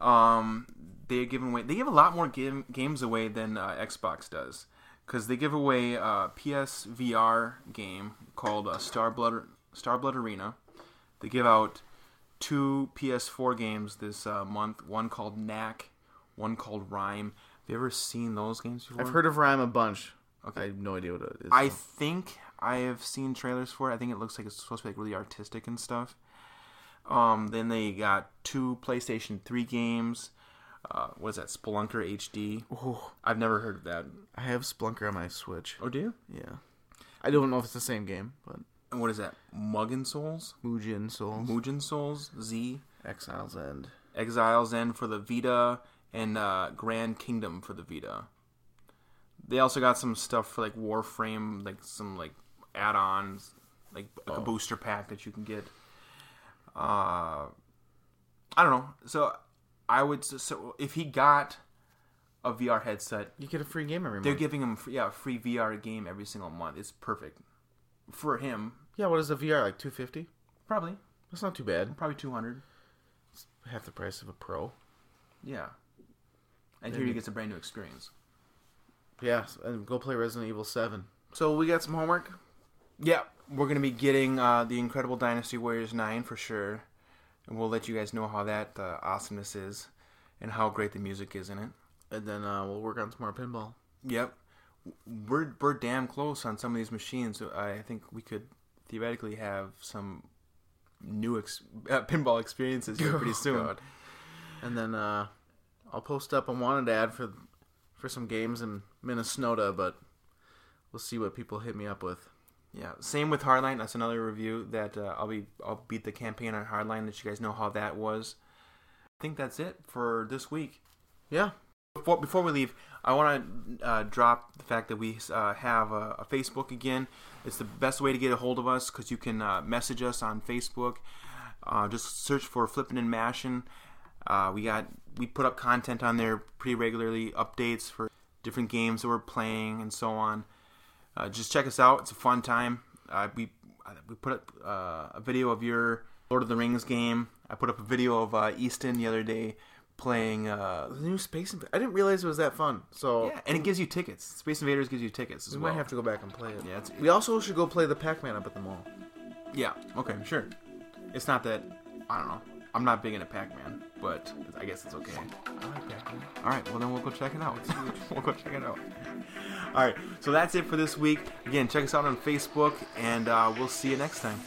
Um, they're giving away. They give a lot more game, games away than uh, Xbox does, because they give away a PSVR game called uh, Starblood Starblood Arena. They give out two PS4 games this uh, month. One called Knack, one called Rhyme. Have you ever seen those games before? I've heard of Rhyme a bunch. Okay. I have no idea what it is. I though. think I have seen trailers for it. I think it looks like it's supposed to be like really artistic and stuff. Um, then they got two PlayStation 3 games. Uh, what is that? Spelunker HD. Oh, I've never heard of that. I have Spelunker on my Switch. Oh, do you? Yeah. I don't know if it's the same game, but what is that? Muggin Souls? Mugen Souls, Mugen Souls? Z? Exile's End. Exiles End for the Vita, and uh, Grand Kingdom for the Vita. They also got some stuff for like Warframe, like some like add-ons, like a Oh. booster pack that you can get. Uh, I don't know. So I would so if he got a VR headset, You get a free game every month. they're giving him yeah a free VR game every single month. It's perfect for him. yeah, what is a VR like? Two fifty? Probably That's not too bad. probably two hundred. Half the price of a Pro. Yeah. And here he gets a brand new experience. Yeah, and go play Resident Evil Seven. So we got some homework. Yeah, we're gonna be getting uh, the Incredible Dynasty Warriors nine for sure, and we'll let you guys know how that uh, awesomeness is, and how great the music is in it. And then uh, we'll work on some more pinball. Yep, we're we're damn close on some of these machines. So I think we could theoretically have some new ex- uh, pinball experiences here pretty soon. Oh, God. And then uh, I'll post up a wanted ad for for some games in Minnesota, but we'll see what people hit me up with. Yeah, same with Hardline. That's another review that uh, I'll be I'll beat the campaign on Hardline. Let you guys know how that was. I think that's it for this week. Yeah, Before, before we leave, I want to uh, drop the fact that we uh, have a, a Facebook again. It's the best way to get a hold of us because you can uh, message us on Facebook. Uh, just search for Flipping and Mashing. Uh, we got we put up content on there pretty regularly, updates for different games that we're playing and so on. Uh, just check us out; it's a fun time. We we put up a video of your Lord of the Rings game. I put up a video of Easton the other day playing. Uh, The new Space Inv- I didn't realize it was that fun. So yeah, and it gives you tickets. Space Invaders gives you tickets as we well. might have to go back and play it. Yeah, it's, We also should go play the Pac-Man up at the mall. yeah. Okay, sure. It's not that I don't know. I'm not big into Pac-Man, but I guess it's okay. I like Pac-Man. All right, well then we'll go check it out. we'll go check it out. All right, so that's it for this week. Again, check us out on Facebook, and uh, we'll see you next time.